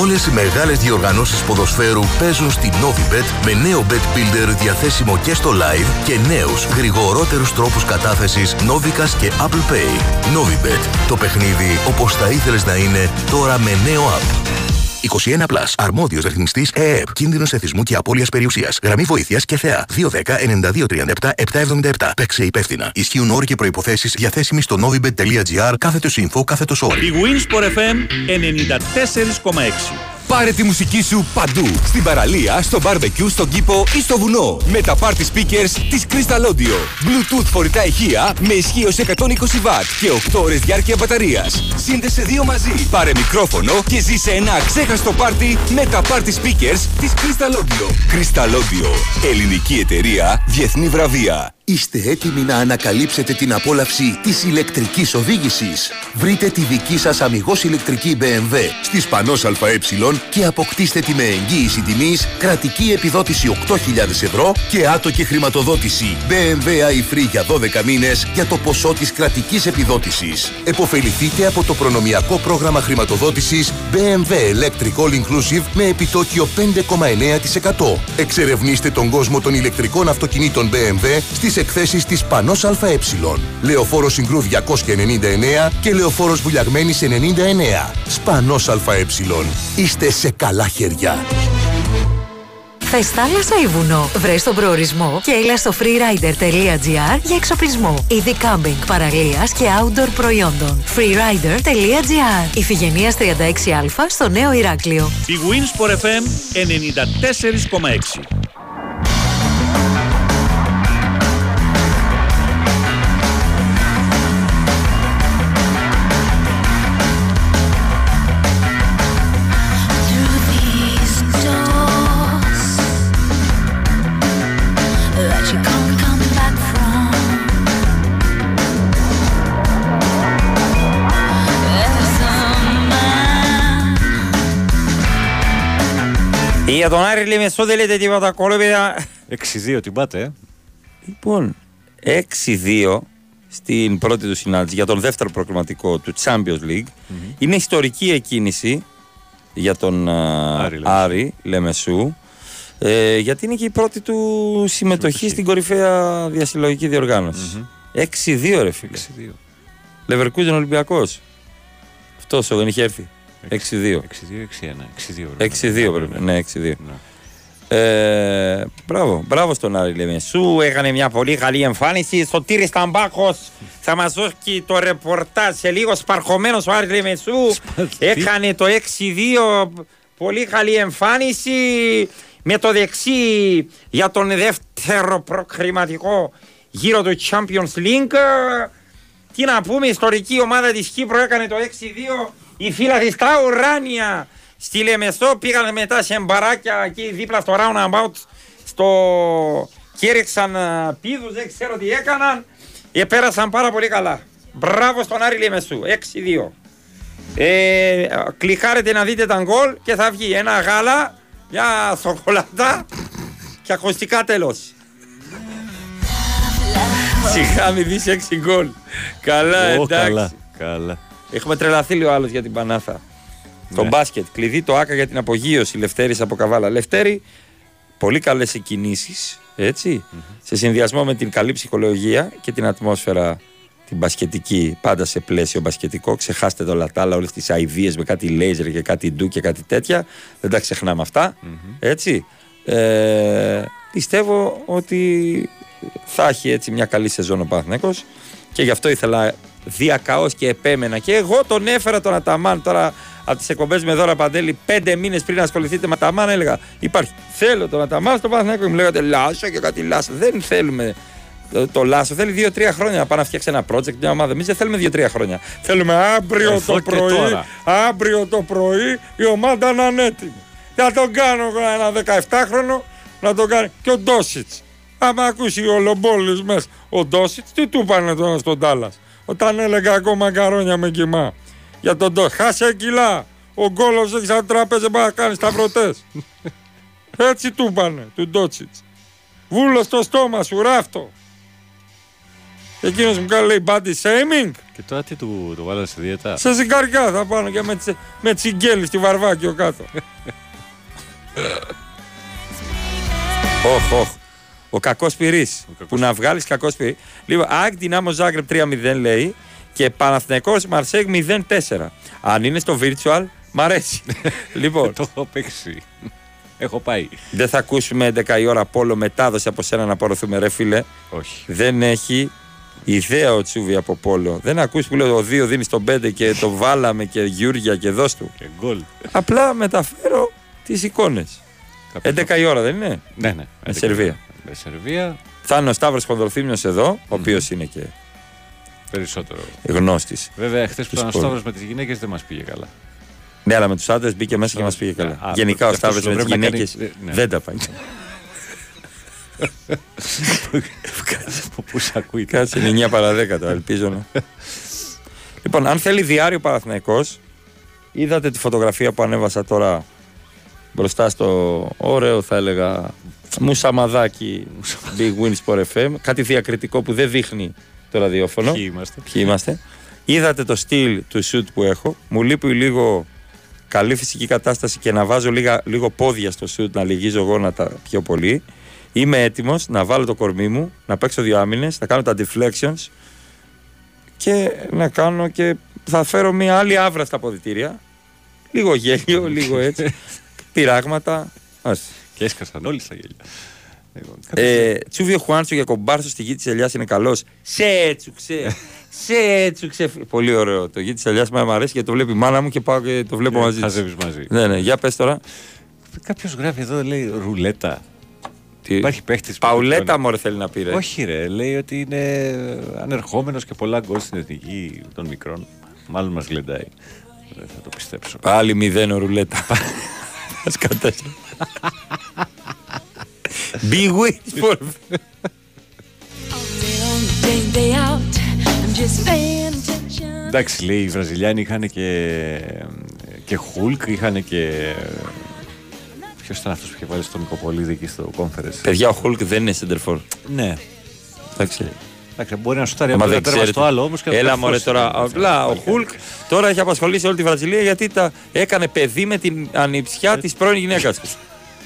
Όλες οι μεγάλες διοργανώσεις ποδοσφαίρου παίζουν στη Novibet με νέο Bet Builder διαθέσιμο και στο live και νέους γρηγορότερους τρόπους κατάθεσης Novicas και Apple Pay. Novibet. Το παιχνίδι όπως θα ήθελες να είναι τώρα με νέο app. 21 Plus. Αρμόδιος ρυθμιστής ΕΕΠ. Κίνδυνος εθισμού και απώλειας περιουσίας. Γραμμή βοήθειας και θεά. 210-9237-777. Παίξε υπεύθυνα. Ισχύουν όροι και προϋποθέσεις διαθέσιμοι στο novibet.gr κάθετος info κάθετος όροι. Η Winsport FM 94,6. Πάρε τη μουσική σου παντού. Στην παραλία, στο barbecue, στον κήπο ή στο βουνό. Με τα party speakers της Crystal Audio. Bluetooth φορητά ηχεία με ισχύω 120W και 8 ώρες διάρκεια μπαταρίας. Σύνδεσε δύο μαζί. Πάρε μικρόφωνο και ζήσε ένα ξέχαστο πάρτι με τα party speakers της Crystal Audio. Crystal Audio. Ελληνική εταιρεία, διεθνή βραβεία. Είστε έτοιμοι να ανακαλύψετε την απόλαυση της ηλεκτρικής οδήγησης. Βρείτε τη δική σας αμυγός ηλεκτρική BMW στις Πανός ΑΕ και αποκτήστε τη με εγγύηση τιμής, κρατική επιδότηση 8.000 ευρώ και άτοκη χρηματοδότηση BMW iFree για 12 μήνες για το ποσό της κρατικής επιδότησης. Εποφεληθείτε από το προνομιακό πρόγραμμα χρηματοδότησης BMW Electric All Inclusive με επιτόκιο 5,9%. Εξερευνήστε τον κόσμο των ηλεκτρικών αυτοκινήτων BMW στις εκθέσεις της Πανός ΑΕ. Λεωφόρος Συγκρού 299 και Λεωφόρος Βουλιαγμένης 99. Σπανός ΑΕ. Είστε σε καλά χέρια. Θες θάλασσα ή βουνό; Βρες τον προορισμό και έλα στο freerider.gr για εξοπλισμό. Είδη κάμπινγκ, παραλίας και outdoor προϊόντων. freerider.gr Ιφηγενείας 36α στο Νέο Ηράκλειο. Η Winsport FM 94,6. Για τον Άρη Λεμεσό δεν λέτε τίποτα κολόπεδα. 6-2 την πάτε, ε. Λοιπόν, 6-2 στην πρώτη του συνάντηση για τον δεύτερο προκριματικό του Champions League. Είναι ιστορική εκκίνηση για τον α, Άρη Λεμεσού. Άρη Λεμεσού. Ε, γιατί είναι και η πρώτη του συμμετοχή στην κορυφαία διασυλλογική διοργάνωση. 6-2 ρε φίλε. 6-2. Λεβερκούζεν Ολυμπιακός. Αυτός δεν είχε έρθει. 6-2. 6-2-6-1. 6-2 6-2 πρέπει. Ναι, 6-2. Ε, μπράβο, μπράβο στον Άρη Λεμεσού. Έκανε μια πολύ καλή εμφάνιση. Στο Τύρι Σταμπάκο θα μας δώσει το ρεπορτάζ σε λίγο. Σπαρχωμένος ο Άρη Λεμεσού. Έκανε το 6-2. Πολύ καλή εμφάνιση. Με το δεξί για τον δεύτερο προκριματικό γύρο του Champions League. Τι να πούμε, η ιστορική ομάδα της Κύπρου έκανε το 6-2. Η φύλλα της τα ουράνια στη Λεμεσό πήγαν μετά σε μπαράκια εκεί δίπλα στο roundabout στο... και έριξαν α, πίδους, δεν ξέρω τι έκαναν. Ε, πέρασαν πάρα πολύ καλά. Μπράβο στον Άρη Λεμεσού, 6-2. Ε, κλικάρετε να δείτε τα γκολ και θα βγει ένα γάλα, μια σοκολάτα και ακουστικά τέλος. Σιγά μη δεις 6 γκολ. Καλά, Ω, εντάξει. καλά, καλά. Έχουμε τρελαθεί λίγο άλλος για την Πανάθα. Στο Ναι. μπάσκετ. Κλειδί το άκα για την απογείωση. Λευτέρης από καβάλα. Λευτέρη, πολύ καλές εκκινήσεις. Έτσι. Σε συνδυασμό με την καλή ψυχολογία και την ατμόσφαιρα την μπασκετική, πάντα σε πλαίσιο μπασκετικό. Ξεχάστε το λατάλα, όλες τις αηδίε με κάτι λέιζερ και κάτι ντου και κάτι τέτοια. Δεν τα ξεχνάμε αυτά. Έτσι. Ε, πιστεύω ότι θα έχει έτσι μια καλή σεζόν ο Παναθηναίκος και γι' αυτό ήθελα διακαώς και επέμενα και εγώ τον έφερα τον Αταμάν τώρα από τις εκπομπές με δώρα Παντέλη πέντε μήνες πριν ασχοληθείτε με Αταμάν έλεγα υπάρχει θέλω τον Αταμάν στο Παναθηναίκο και μου λέγατε Λάσο και κάτι Λάσο δεν θέλουμε το, το Λάσο θέλει δύο-τρία χρόνια να πάει να φτιάξει ένα project, μια ομάδα. Εμείς δεν θέλουμε δύο-τρία χρόνια. Θέλουμε αύριο Εδώ το και πρωί, τώρα. αύριο το πρωί η ομάδα να είναι έτοιμη. Να τον κάνω εγώ ένα 17χρονο να τον κάνει και ο Ντόσιτς. Άμα ακούσει ο Λομπόλης μέσα ο Ντόσιτς, τι του πάνε τώρα στον Τάλλας; Όταν έλεγα ακόμα μακαρόνια με κοιμά. Για τον Ντόσιτ. Χάσε κιλά. Ο γκόλος έχει σαν τράπεζα πάει να κάνει σταυρωτές. Έτσι του πάνε, του Ντότσιτς. Βούλος στο στόμα σου, ράφτο. Εκείνος μου κάνει λέει body shaming. Και τώρα τι του το βάλανε σε δίαιτα; Σε ζυγαριά θα πάνε και με, τσι, με τσιγκέλι στη βαρβάκιο κάτω. Όχ, όχ. Ο κακός πυρής. Που να βγάλεις κακός πυρής. Λοιπόν, ΑΕΚ Δυνάμο Ζάγκρεπ 3-0 λέει και Παναθηναϊκός Μαρσέγ 0-4. Αν είναι στο virtual, μ' αρέσει. λοιπόν, Το έχω παίξει. Έχω πάει. δεν θα ακούσουμε 11 η ώρα πόλο μετάδοση από σένα να απορροθούμε, ρε φίλε. Όχι. Δεν έχει ιδέα ο Τσούβι από πόλο. Δεν ακούς που λέω ο 2 δίνει στον 5 και το βάλαμε και Γιούρια και δώσ' του. Και γκολ. Απλά μεταφέρω τις εικόνες. 11 η ώρα δεν είναι; Ναι, ναι. Με Σερβία. Με Σερβία Θα είναι ο Σταύρος Χονδροθύμιο εδώ, ο οποίος είναι και περισσότερο. γνώστης. Βέβαια, χθε που του ήταν ο σπορ. Σταύρος με τις γυναίκες δεν μας πήγε καλά. Ναι, αλλά με τους άντρες μπήκε μέσα και μας πήγε καλά. Α, Γενικά ο και αυτός Σταύρος με τις πρέπει να κάνει- γυναίκες ναι. δεν τα πάει. Πού σε ακούει; Κάτσε είναι 9 παρα 10 τώρα, ελπίζω να. λοιπόν, αν θέλει διάριο Παναθηναϊκός, είδατε τη φωτογραφία που ανέβασα τώρα μπροστά στο ωραίο θα έλεγα μουσαμαδάκι Big Win Sport FM. Κάτι διακριτικό που δεν δείχνει το ραδιόφωνο. Ποιοι είμαστε. Ποιοι είμαστε. Είδατε το στυλ του shoot που έχω. Μου λείπει λίγο καλή φυσική κατάσταση και να βάζω λίγα, λίγο πόδια στο shoot, να λυγίζω γόνατα πιο πολύ. Είμαι έτοιμος να βάλω το κορμί μου, να παίξω δύο άμυνες, να κάνω τα deflections και να κάνω και θα φέρω μια άλλη άβρα στα ποδητήρια. Λίγο γέλιο, λίγο έτσι. Πειράγματα. Ας. Και έσκασαν όλοι στα γέλια. Λοιπόν, Ε, Τσούβιο Χουάντσο για κομπάρσο στη γη της Ελιάς είναι καλός. Σε έτσουξε. Σε έτσουξε. Πολύ ωραίο. Το γη της Ελιάς μου αρέσει γιατί το βλέπει η μάνα μου και πάω και το βλέπω Και μαζί. της. χαζεύεις μαζί. Ναι, ναι, για πες τώρα. Κάποιος γράφει εδώ, λέει ρουλέτα. Τι- Υπάρχει παίχτης. Παουλέτα μωρέ θέλει να πει ρε. Όχι, ρε. Λέει ότι είναι ανερχόμενος και πολλά γκολ στην εθνική των μικρών. Μάλλον μας γλεντάει. Δεν θα το πιστέψω. Πάλι μηδέν ο ρουλέτα. Ας κατέσαι. Big win for Day, day out, I'm just paying attention. Εντάξει, λέει οι Βραζιλιάνοι είχαν και, και Χουλκ, είχαν και. Ποιος ήταν αυτός που είχε βάλει στο Νικοπολίδη εκεί στο conference; Παιδιά, ο Χουλκ δεν είναι center for. Ναι. Εντάξει. Εντάξει, μπορεί να σου τάρει Άμα από δεν το τέρμα ξέρετε. στο άλλο όμως. Έλα μωρέ τώρα. Απλά ο Χουλκ τώρα έχει απασχολήσει όλη τη Βραζιλία γιατί τα έκανε παιδί με την ανιψιά της πρώην γυναίκας του.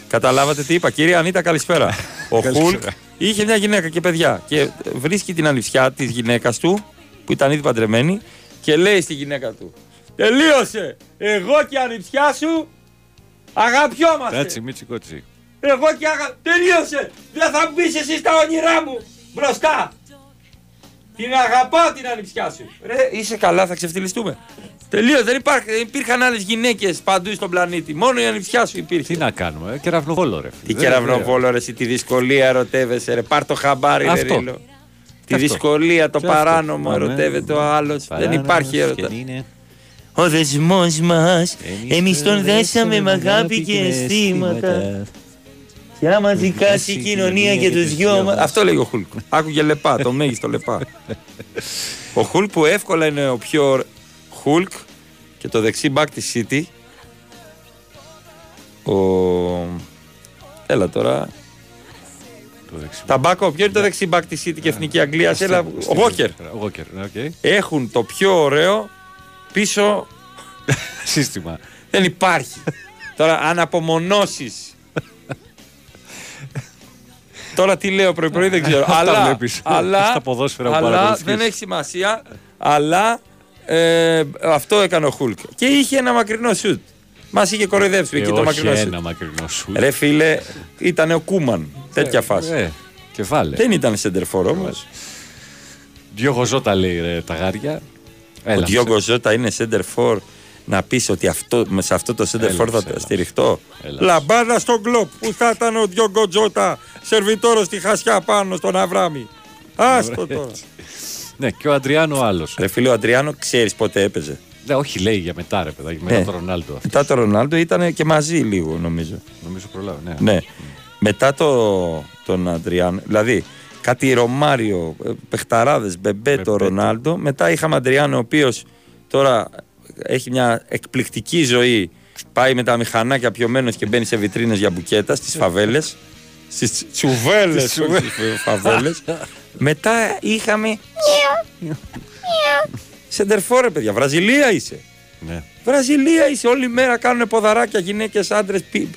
Καταλάβατε τι είπα, κύριε Ανίτα, καλησπέρα. Ο Καλησπέρα. Χουλκ είχε μια γυναίκα και παιδιά και βρίσκει την ανιψιά της γυναίκας του που ήταν ήδη παντρεμένη και λέει στη γυναίκα του: Τελείωσε! Εγώ και η ανιψιά σου αγαπιόμαστε! Έτσι, Μίτσι Κότσι. Εγώ και αγα... Τελείωσε! Δεν θα μπεις εσύ στα όνειρά μου! Μπροστά! Την αγαπάω την ανιψιά σου! Ρε, είσαι καλά, θα ξεφτυλιστούμε. Τελείωσε, δεν, υπάρχει, δεν υπήρχαν άλλες γυναίκες παντού στον πλανήτη. Μόνο η ανιψιά σου υπήρχε. Τι να κάνουμε, ε, κεραυνοβόλο ρε. Τι Βέβαια. κεραυνοβόλο, ρε, εσύ, τη δυσκολία ερωτεύεσαι, ρε. Πάρ το χαμπάρι, ρε, Αυτό. Ρίλο. Τη αυτό. δυσκολία, το Και αυτό. παράνομο, Αμέ. ερωτεύεται ο άλλος. Δεν Παράνομος υπάρχει έρωτα. και είναι. Ο δεσμός μας, εμείς τον δέσαμε δέσαμε με αγάπη και αισθήματα. Και άμα δικάσει η κοινωνία και τους δυο μα. Αυτό λέει ο Χουλκ. Άκουγε λεπά, το μέγιστο λεπά. ο Χουλκ που εύκολα είναι ο πιο. ωρα- Χουλκ και το δεξί μπακ της City. Ο. Έλα τώρα. Το δεξί. Ταμπάκο, ποιο είναι το δεξί μπακ της City και Εθνική Αγγλία; Έλα, ο Γόκερ. Ο Γόκερ, ναι, οκ. Έχουν το πιο ωραίο πίσω. Σύστημα. Δεν υπάρχει. Τώρα, αν απομονώσεις. Τώρα τι λέω πρωί-πρωί δεν ξέρω. Αυτά αλλά βλέπεις. αλλά, Στα ποδόσφαιρα που αλλά παρακολουθείς. δεν έχει σημασία. Αλλά ε, αυτό έκανε ο Χουλκ. Και είχε ένα μακρινό σουτ. Μας είχε κοροϊδέψει Ε, εκεί το όχι μακρινό σουτ. ένα μακρινό σου. Ρε φίλε, ήταν ο Κούμαν. Τέτοια φάση. Ε, και βάλε. Δεν ήταν σεντερφόρ όμως. Διόγκο Ζώτα λέει ρε, τα γάρια. Ο Έλα, Διόγκο Ζώτα είναι center for να πεις ότι αυτό, με σε αυτό το center for θα έλα. στηριχτώ. Έλα. Λαμπάδα στον κλοπ. Πού θα ήταν ο Διόγκο Ζώτα, σερβιτόρος στη χασιά πάνω στον Αβράμι. Άστο τώρα. Ναι, και ο Αντριάνο άλλος. Ρε φίλε, ο Αντριάνο ξέρεις πότε έπαιζε. Ναι, όχι λέει για μετά ρε παιδάκι, μετά Ναι. τον Ρονάλντο. αυτός. Μετά το Ρονάλντο ήταν και μαζί λίγο νομίζω. Νομίζω προλάβει. Ναι. Ναι. Μετά το, τον Αντριάνο, δηλαδή κάτι Ρωμάριο, ε, Πεχταράδε, Μπεμπέτο, Ρονάλντο. Μετά είχαμε Αντριάνο, ο οποίος τώρα έχει μια εκπληκτική ζωή. Πάει με τα μηχανάκια πιωμένος και μπαίνει σε βιτρίνες για μπουκέτας στις φαβέλες. Στις τσουβέλες, Στις τσουβέλες. φαβέλες. Μετά είχαμε. Σεντερφόρε, παιδιά. Βραζιλία είσαι. Ναι. Βραζιλία είσαι. Όλη μέρα κάνουν ποδαράκια γυναίκες, άντρες. Πι,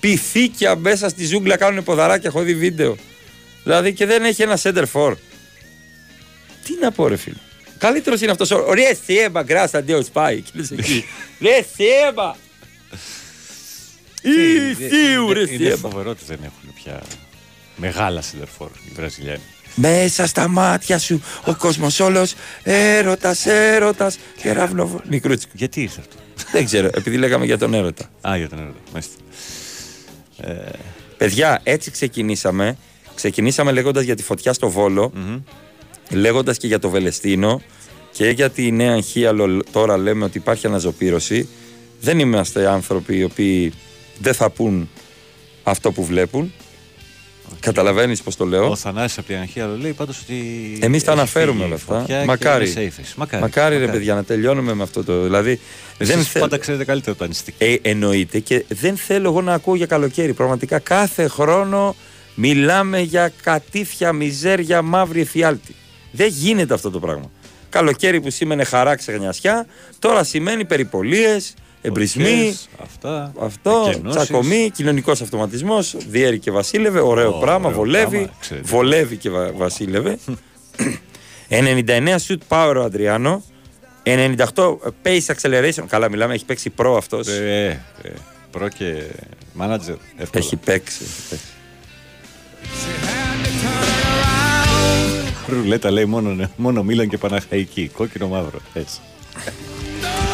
πυθίκια μέσα στη ζούγκλα κάνουν ποδαράκια. Έχω δει βίντεο. Δηλαδή και δεν έχει ένα center for. Τι να πω, ρε φίλε. Καλύτερος είναι αυτός ο. Ρε Σέμπα, γκράσα Ντέο Σπάι. Και λες εκεί. Ρε Σέμπα. Ή θείο, ρε Είναι Σέμπα. φοβερό ότι δεν έχουν πια μεγάλα σεντερφόρ οι Βραζιλιάνοι. Μέσα στα μάτια σου ο κόσμος όλος έρωτας, έρωτας. Κεραυνοβο. Μικρούτσικο. Γιατί ήρθε αυτό; Δεν ξέρω, επειδή λέγαμε για τον έρωτα. Α, για τον έρωτα. Μάλιστα. Ε, Παιδιά, έτσι ξεκινήσαμε. Ξεκινήσαμε λέγοντας για τη φωτιά στο βολο λέγοντας και για το Βελεστίνο και για τη Νέα Αγχίαλο. Τώρα λέμε ότι υπάρχει αναζωπήρωση. Δεν είμαστε άνθρωποι οι οποίοι δεν θα πούν αυτό που βλέπουν. Καταλαβαίνεις πώς το λέω. Ο Θανάσης από την Αγχία λέει πάντως ότι. Εμείς τα έχει αναφέρουμε φύγει όλα η φωτιά αυτά. και Μακάρι. είναι safe. Μακάρι. Μακάρι, ρε παιδιά, να τελειώνουμε με αυτό το. Δηλαδή. Εσείς δεν θε- πάντα ξέρετε καλύτερα το νηστικό. Ε, εννοείται και δεν θέλω εγώ να ακούω για καλοκαίρι. Πραγματικά κάθε χρόνο μιλάμε για κατήφια, μιζέρια, μαύρη εφιάλτη. Δεν γίνεται αυτό το πράγμα. Καλοκαίρι που σήμαινε χαρά ξεγνιασιά, τώρα σημαίνει περιπολίες, εμπρισμοί, Φωτιές, Αυτά. αυτό, εκενώσεις. τσακωμή, κοινωνικός αυτοματισμός, διέρη και βασίλευε. Ωραίο Ωραίο πράγμα, βολεύει. πράγμα, εξαιρετικό. βολεύει και βα- βασίλευε. 99 shoot power ο Αντριάνο. 98 pace acceleration. Καλά, μιλάμε, έχει παίξει προ αυτός. Ε, ε, προ και μάνατζερ. Εύκολα. Έχει παίξει. έχει παίξει. Ρουλέτα λέει μόνο, μόνο Μίλαν και Παναχαϊκή. Κόκκινο μαύρο. Έτσι.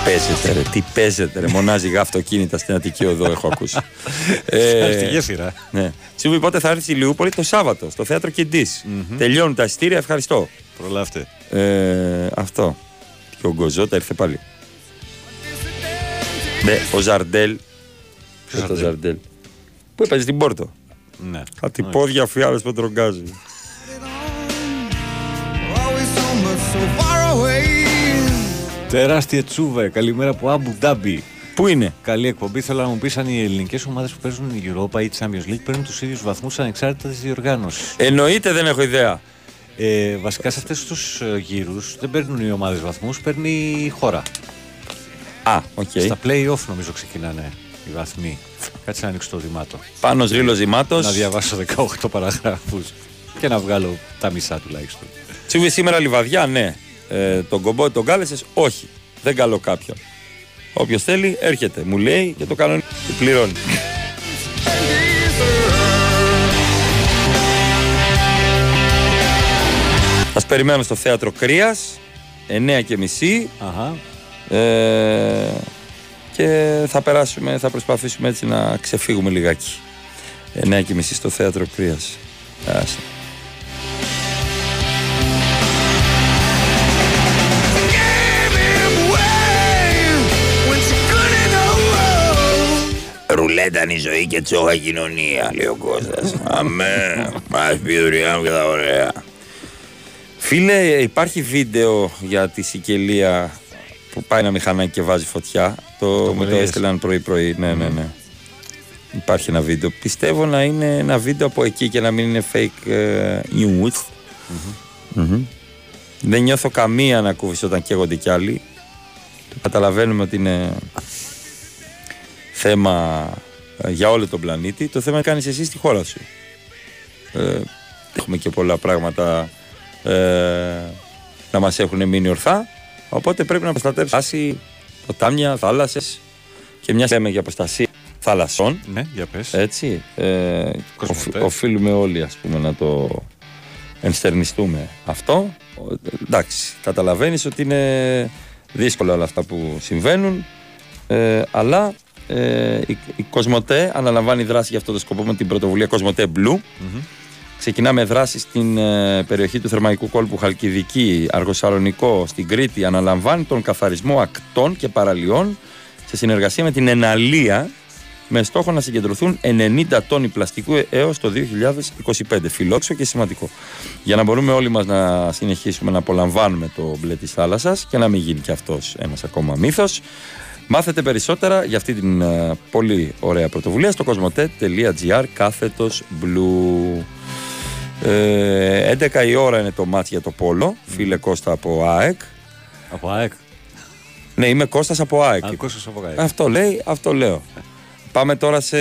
Παίζεται ρε, τι παίζεται ρε, μονάζιγα αυτοκίνητα στην Αττική Οδό έχω ακούσει. Στη γέφυρα. Ναι. Τσούβι πότε θα έρθει η Λιούπολη; Το Σάββατο, στο θέατρο Κιντής. Τελειώνουν τα ειστήρια, ευχαριστώ. Προλάβτε. Ε, αυτό. Και ο Γκοζότα ήρθε πάλι. Ναι, ο Ζαρντέλ. Ποιος το Ζαρντέλ; Ζαρντέλ. Που έπαιζε στην Πόρτο; Ναι. Κάτι πόδια φιάλες που τρογκάζει. Τεράστια τσούβε. Καλημέρα από Αμπου Ντάμπι. Πού είναι; Καλή εκπομπή. Θέλω να μου πεις αν οι ελληνικές ομάδες που παίζουν η Europa ή Champions League παίρνουν τους ίδιους βαθμούς ανεξαρτήτως τη διοργάνωσης. Εννοείται δεν έχω ιδέα. Ε, βασικά σε αυτούς τους γύρους δεν παίρνουν οι ομάδες βαθμούς, παίρνει η χώρα. Α, οκ. Στα play-off νομίζω ξεκινάνε οι βαθμοί. Κάτσε να ανοίξω το δημάτο. Πάνος Ρήλος Δημάτος. Να διαβάσω 18 παραγράφους και να βγάλω τα μισά τουλάχιστον. Τσούβι σήμερα λιβαδιά, ναι. Ε, τον κομπό τον κάλεσες, όχι. Δεν καλώ κάποιον. Όποιος θέλει, έρχεται. Μου λέει και το κάνω και πληρώνει. Σας περιμένω στο θέατρο Κρίας 9 και μισή Αχα. ε, και θα περάσουμε, θα προσπαθήσουμε έτσι να ξεφύγουμε λιγάκι 9 και μισή στο θέατρο Κρίας Άσε. Ρουλέτα είναι η ζωή και τσόχα κοινωνία, λέει ο Κώστας. Αμέ, μας πει δουλειά μου και τα ωραία. Φίλε, υπάρχει βίντεο για τη Σικελία που πάει ένα μηχανάκι και βάζει φωτιά. Το, μου το είδες. έστειλαν πρωί-πρωί. Ναι, ναι, ναι. Υπάρχει ένα βίντεο. Πιστεύω να είναι ένα βίντεο από εκεί και να μην είναι fake ε, news. Μμμ. Δεν νιώθω καμία ανακούφιση όταν καίγονται κι άλλοι. Το καταλαβαίνουμε ότι είναι θέμα ε, για όλο τον πλανήτη. Το θέμα είναι κάνεις εσύ στη χώρα σου. Ε, έχουμε και πολλά πράγματα ε, να μας έχουν μείνει ορθά. Οπότε πρέπει να προστατεύσουμε άση, ποτάμια, θάλασσες και μια λέμε για προστασία θάλασσών. Ναι, για πες. Έτσι. Ε, οφ- οφείλουμε όλοι ας πούμε να το ενστερνιστούμε αυτό. Ο- Εντάξει, καταλαβαίνεις ότι είναι δύσκολα όλα αυτά που συμβαίνουν ε, αλλά ε, η, η Κοσμοτέ αναλαμβάνει δράση για αυτό το σκοπό με την πρωτοβουλία Κοσμοτέ Blue. Ξεκινάμε δράση στην ε, περιοχή του Θερμαϊκού κόλπου Χαλκιδική, Αργοσαλονικό, στην Κρήτη. Αναλαμβάνει τον καθαρισμό ακτών και παραλιών σε συνεργασία με την Εναλία με στόχο να συγκεντρωθούν 90 τόνοι πλαστικού έως το 2025. Φιλόξο και σημαντικό. Για να μπορούμε όλοι μας να συνεχίσουμε να απολαμβάνουμε το μπλε της θάλασσας και να μην γίνει και αυτός ένας ακόμα μύθος. Μάθετε περισσότερα για αυτή την ε, πολύ ωραία πρωτοβουλία στο κοσμοτέ.gr κάθετος blue. Ε, 11 η ώρα είναι το μάτς για το πόλο. Φίλε Κώστα από ΑΕΚ. Από ΑΕΚ. Ναι, είμαι Κώστας από ΑΕΚ. Α, Κώστας από ΑΕΚ. Αυτό λέει, αυτό λέω. Πάμε τώρα σε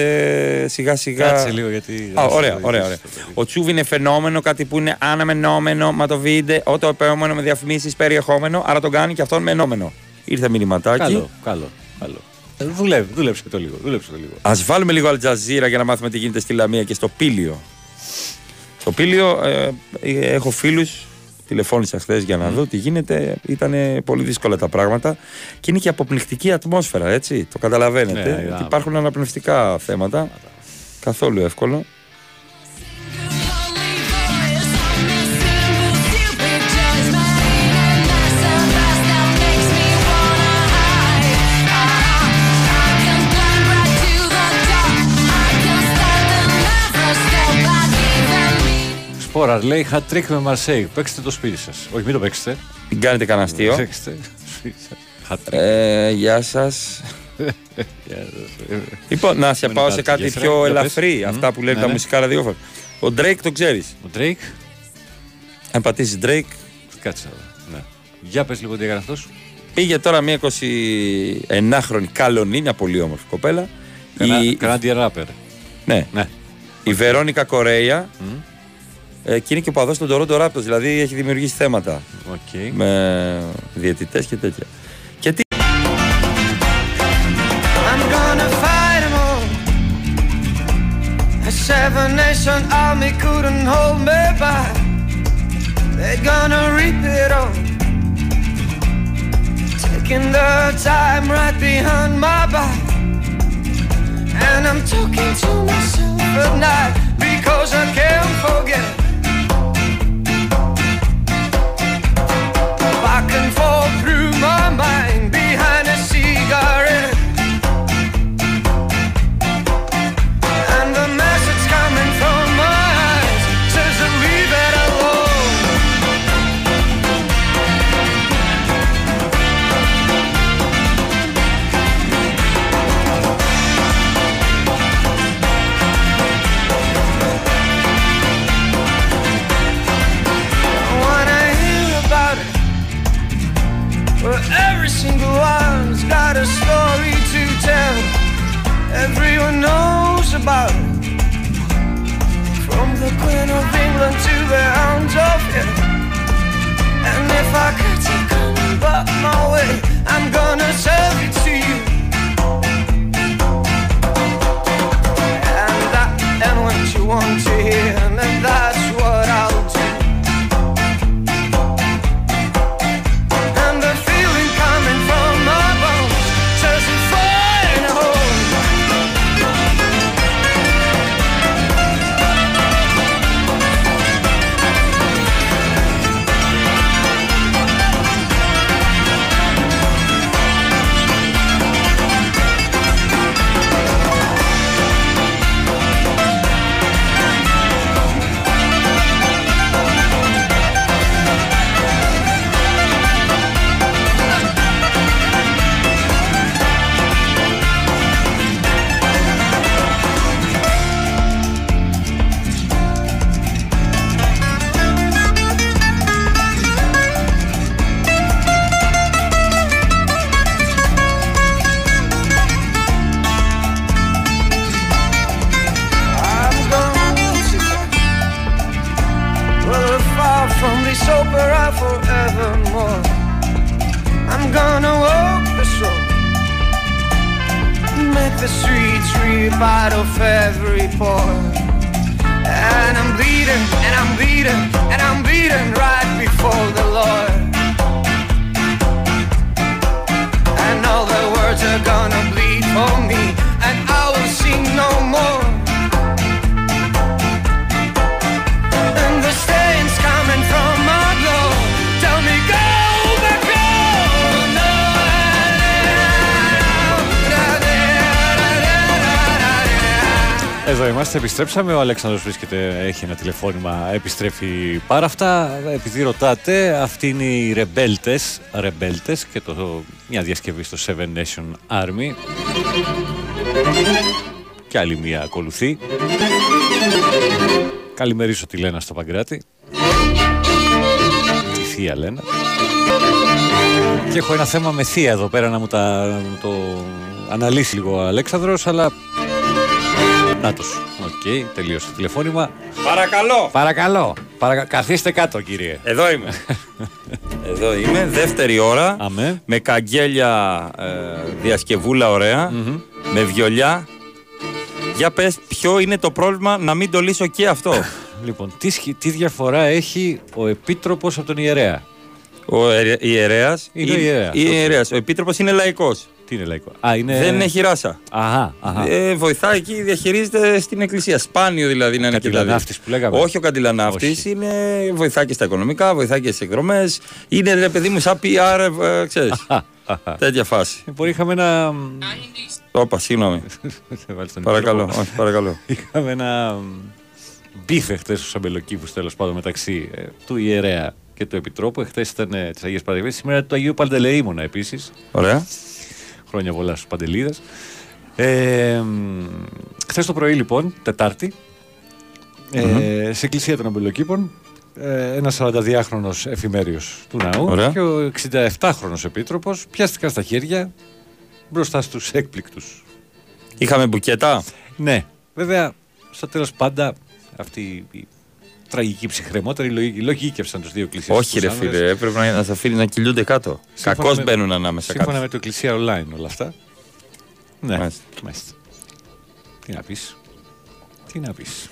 σιγά σιγά. Κάτσε λίγο, γιατί Α, δεν ωραία, σε ωραία, ωραία. Ο Τσούβι είναι φαινόμενο, κάτι που είναι αναμενόμενο, μα το βίντεο, ό, το επόμενο με διαφημίσεις περιεχόμενο, άρα τον κάνει και αυτόν με ενόμενο. Ήρθε μηνυματάκι. Καλό, καλό, καλό. Ε, Δουλεύει, δούλεψε το λίγο. Δούλεψε το λίγο. Α βάλουμε λίγο Αλτζαζίρα για να μάθουμε τι γίνεται στη Λαμία και στο Πήλιο. Στο Πήλιο ε, ε, έχω φίλους. Τηλεφώνησα χθες για να δω τι γίνεται. Ήταν πολύ δύσκολα τα πράγματα. Και είναι και αποπληκτική ατμόσφαιρα, έτσι. Το καταλαβαίνετε. Ναι, ότι είδαμε. υπάρχουν αναπνευστικά θέματα. Καθόλου εύκολο. Σπόρα λέει hat trick με Μαρσέη. Παίξτε το σπίτι σας. Όχι, μην το παίξετε. Μην κάνετε κανένα αστείο. Παίξτε. σπίτι σας. Hat trick. Ε, γεια σας. Γεια σας. λοιπόν, να σε Μην πάω σε υπάρχει κάτι γέφυρα. πιο Για πες. ελαφρύ. Μμ. Αυτά που λένε Ναι, τα ναι. μουσικά ραδιόφωνα. Ο Drake το ξέρεις. Ο Drake; Αν πατήσει Drake, Κάτσε να δω. Ναι. Για πες λίγο τι έκανε αυτός. Πήγε τώρα μια 29χρονη καλονή, μια πολύ όμορφη κοπέλα. Κανα- Η, Canadian rapper. ναι. Ναι. η Βερόνικα Κορέια. Ε, και είναι και οπαδός των Toronto Raptors, δηλαδή έχει δημιουργήσει θέματα Οκ. με διαιτητές και τέτοια. Και τι I'm gonna fight 'em all. A seven nation army couldn't hold me back. They're gonna rip it off. Taking the time right behind my back. And I'm talking to myself at night because I can't forget. Επιστρέψαμε. Ο Αλέξανδρος βρίσκεται, έχει ένα τηλεφώνημα, επιστρέφει πάρα αυτά. Επειδή ρωτάτε, αυτοί είναι οι ρεμπέλτες, ρεμπέλτες και το, μια διασκευή στο Seven Nation Army. Και άλλη μία ακολουθεί. Καλημερίσω τη Λένα στο Παγκράτη. Τη θεία Λένα. Και έχω ένα θέμα με θεία εδώ πέρα να μου, τα, να μου το αναλύσει λίγο ο Αλέξανδρος, αλλά... Νάτος. Οκ, τελείωσε το τηλεφώνημα. Παρακαλώ. Παρακαλώ. Παρακα... Καθίστε κάτω, κύριε. Εδώ είμαι. Εδώ είμαι, δεύτερη ώρα. Αμέ. Με καγγέλια ε, διασκευούλα ωραία. Με βιολιά. Για πες ποιο είναι το πρόβλημα να μην το λύσω και αυτό; Λοιπόν, τι, σχη- τι διαφορά έχει ο Επίτροπος από τον Ιερέα; Ο ιερε- ιερέας Είναι ο ιερέας, είναι οκ. ιερέας. Ο επίτροπος είναι λαϊκός. Τι είναι λαϊκό; Α, είναι... Δεν έχει ράσα. Αχα, αχα. Ε, βοηθάει εκεί, διαχειρίζεται στην εκκλησία. Σπάνιο δηλαδή να είναι και τα δύο. Καντηλανάφτης που λέγαμε. Όχι ο καντηλανάφτης, είναι, βοηθάει και στα οικονομικά, βοηθάει και στις εκδρομές. Είναι ρε παιδί μου σαν PR, ε, ξέρεις. Τέτοια φάση. Ε, Μπορεί είχαμε ένα... Όπα, συγγνώμη. Βάλεις τον παρακαλώ, μικρόφωνο. όχι, παρακαλώ. Είχαμε ένα μπίφε χθε στους αμπελοκήπου τέλος πάντων μεταξύ ε, του ιερέα και του επιτρόπου. Εχθές ήταν ε, της Αγίας Παρασκευής, σήμερα του Αγίου Παντελεήμονα επίσης. Ωραία. Χρόνια πολλά στους Παντελίδες. Ε, Χθες το πρωί λοιπόν, Τετάρτη, ε, Μμμ. σε εκκλησία των αμπελοκήπων, ε, ένας 42χρονο εφημέριος του ναού Ωραία. και ο 67χρονο επίτροπος πιάστηκαν στα χέρια μπροστά στους έκπληκτους. Είχαμε μπουκέτα; Ναι, βέβαια στο τέλος πάντα αυτή η τραγική ψυχρεμότερη λογική λογίκευσαν τους δύο εκκλησίες. Όχι, ρε φίλε, έπρεπε να, να τα αφήνει να κυλούνται κάτω. Κακώς με- μπαίνουν ανάμεσα Σύμφωνα κάτω. με το Εκκλησία Online όλα αυτά. Ναι, Μάλιστα. μάλιστα. Τι να πεις; Τι να πεις;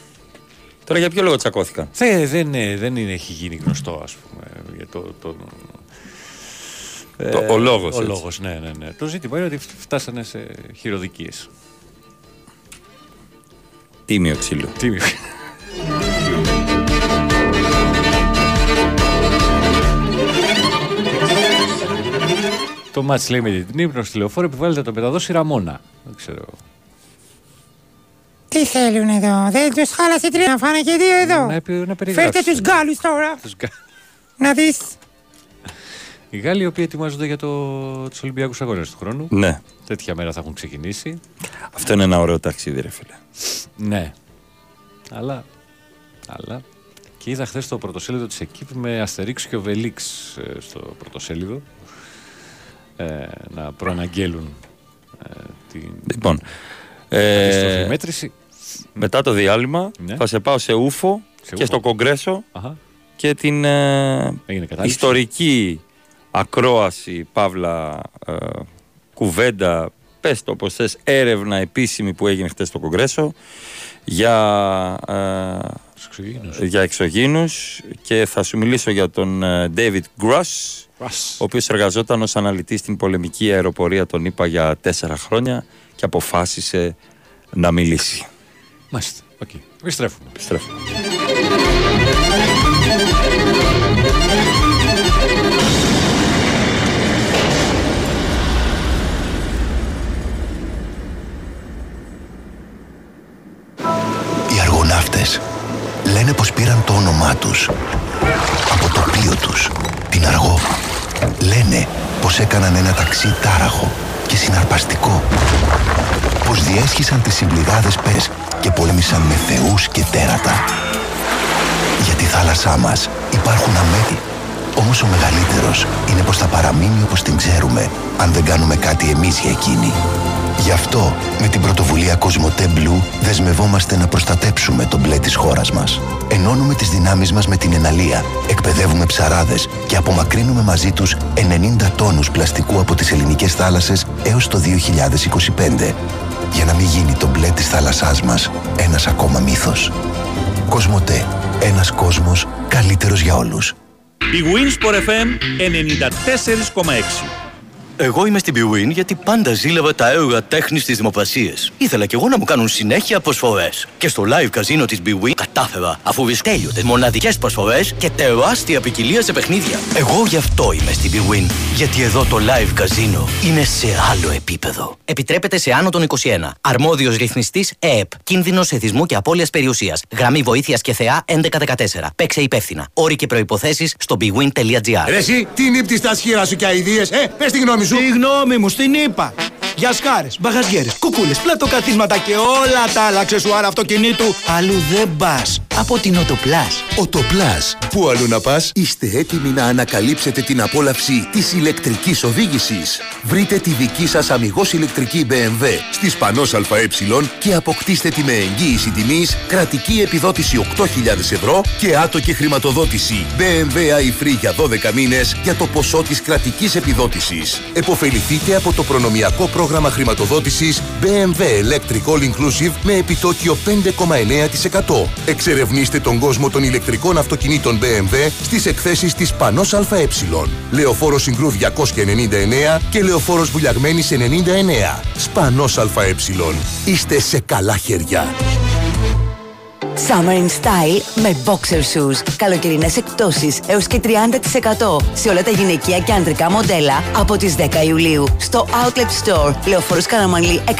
Τώρα για ποιο λόγο τσακώθηκαν; Δεν, δεν, ε, δεν είναι, έχει γίνει γνωστό, ας πούμε. Για το, το, Το- ο λόγος, Ο έτσι. λόγος, ναι, ναι, ναι. Το ζήτημα είναι ότι φτάσανε σε χειροδικίες. Τίμιο ξύλο. Τίμιο. Το μάτς λέει με την ύπνο στη λεωφόρο επιβάλλεται να το μεταδώσει Ραμόνα. Δεν ξέρω. Τι θέλουν εδώ, δεν τους χάλασε τρία να φάνε και δύο εδώ. Να, επι- να περιγράψει. Φέρτε τους Γάλλους τώρα. Τους Γα- Να δεις. Οι Γάλλοι οι οποίοι ετοιμάζονται για το... τους Ολυμπιακούς Αγώνες του χρόνου. Ναι. Τέτοια μέρα θα έχουν ξεκινήσει. Αυτό είναι ένα ωραίο ταξίδι, ρε φίλε. Ναι. Αλλά, αλλά και είδα χθες το πρωτοσέλιδο της ΕΚΙΠ με Αστερίξ και Οβελίξ ε, στο πρωτοσέλιδο ε, να προαναγγέλουν ε, την Λοιπόν, αντίστροφη ε, μέτρηση. μετά το διάλειμμα Ναι. θα σε πάω σε ούφο και στο Κογκρέσο Αχα. και την ε, Έγινε κατάληψη. ιστορική ακρόαση, παύλα, ε, κουβέντα, πες το όπως θες, έρευνα επίσημη που έγινε χτες στο Κογκρέσο για, ε, για εξωγήινους και θα σου μιλήσω για τον ε, David Gross, ο οποίος εργαζόταν ως αναλυτής στην πολεμική αεροπορία των ΗΠΑ για τέσσερα χρόνια και αποφάσισε να μιλήσει. Μάλιστα. Οκ. Επιστρέφουμε. Επιστρέφουμε. Πήραν το όνομά τους από το πλοίο τους, την Αργό. Λένε πως έκαναν ένα ταξί τάραχο και συναρπαστικό. Πως διέσχισαν τις συμπληγάδες πες και πολέμησαν με θεούς και τέρατα. Για τη θάλασσά μας υπάρχουν αμέτρη. Όμως ο μεγαλύτερος είναι πως θα παραμείνει όπως την ξέρουμε αν δεν κάνουμε κάτι εμείς για εκείνη. Γι' αυτό με την πρωτοβουλία Κοσμοτέ Blue δεσμευόμαστε να προστατέψουμε τον μπλε της χώρας μας. Ενώνουμε τις δυνάμεις μας με την εναλία, εκπαιδεύουμε ψαράδες και απομακρύνουμε μαζί τους 90 τόνους πλαστικού από τις ελληνικές θάλασσες έως το 2025. Για να μην γίνει το μπλε της θάλασσάς μας ένας ακόμα μύθος. Κοσμοτέ. Ένας κόσμος καλύτερος για όλους. Η Winsport FM 94,6. Εγώ είμαι στην BWIN γιατί πάντα ζήλευα τα έργα τέχνης στι δημοπρασίε. Ήθελα κι εγώ να μου κάνουν συνέχεια προσφορές. Και στο live καζίνο της BWIN κατάφερα, αφού βριστέλειωτε μοναδικές προσφορές και τεράστια ποικιλία σε παιχνίδια. Εγώ γι' αυτό είμαι στην BWIN. Γιατί εδώ το live καζίνο είναι σε άλλο επίπεδο. Επιτρέπεται σε άνω των 21. Αρμόδιος ρυθμιστής ΕΕΠ. Κίνδυνος εθισμού και απώλειας περιουσίας. Γραμμή βοήθειας και θεά 1114. Παίξε υπεύθυνα. Όροι και προποθέσει στο bwin.gr. Ρε εσύ, τι νύπτεις τα σχήρα σου και αηδίες, ε, πες τη γνώμη σου. Τη γνώμη μου, στην είπα. Για σκάρες, μπαγαζιέρες, κουκούλες, πλατοκαθίσματα και όλα τα άλλα αξεσουάρα αυτοκινήτου. Αλλού δεν πας. Από την Οτοπλάς. Οτοπλάς. Πού αλλού να πας; Είστε έτοιμοι να ανακαλύψετε την απόλαυση της ηλεκτρικής οδήγησης. Βρείτε τη δική σας αμυγός ηλεκτρική BMW στις Πανός ΑΕ και αποκτήστε τη με εγγύηση τιμής, κρατική επιδότηση 8.000 ευρώ και άτοκη χρηματοδότηση BMW i-Free για 12 μήνες για το ποσό της κρατικής επιδότησης. Εποφεληθείτε από το προνομιακό πρόγραμμα χρηματοδότησης BMW Electric All Inclusive με επιτόκιο 5,9%. Εξερευνήστε τον κόσμο των ηλεκτρικών αυτοκινήτων BMW στις εκθέσεις της Πανός ΑΕ. Λεωφόρος Συγκρού 299 και Λεωφόρος Βουλιαγμένης 99. Σπανός ΑΕ. Είστε σε καλά χέρια. Summer in Style με boxer shoes. Καλοκαιρινές εκπτώσεις έως και 30% σε όλα τα γυναικεία και ανδρικά μοντέλα από τις 10 Ιουλίου στο Outlet Store Λεωφόρος Καραμανλή 101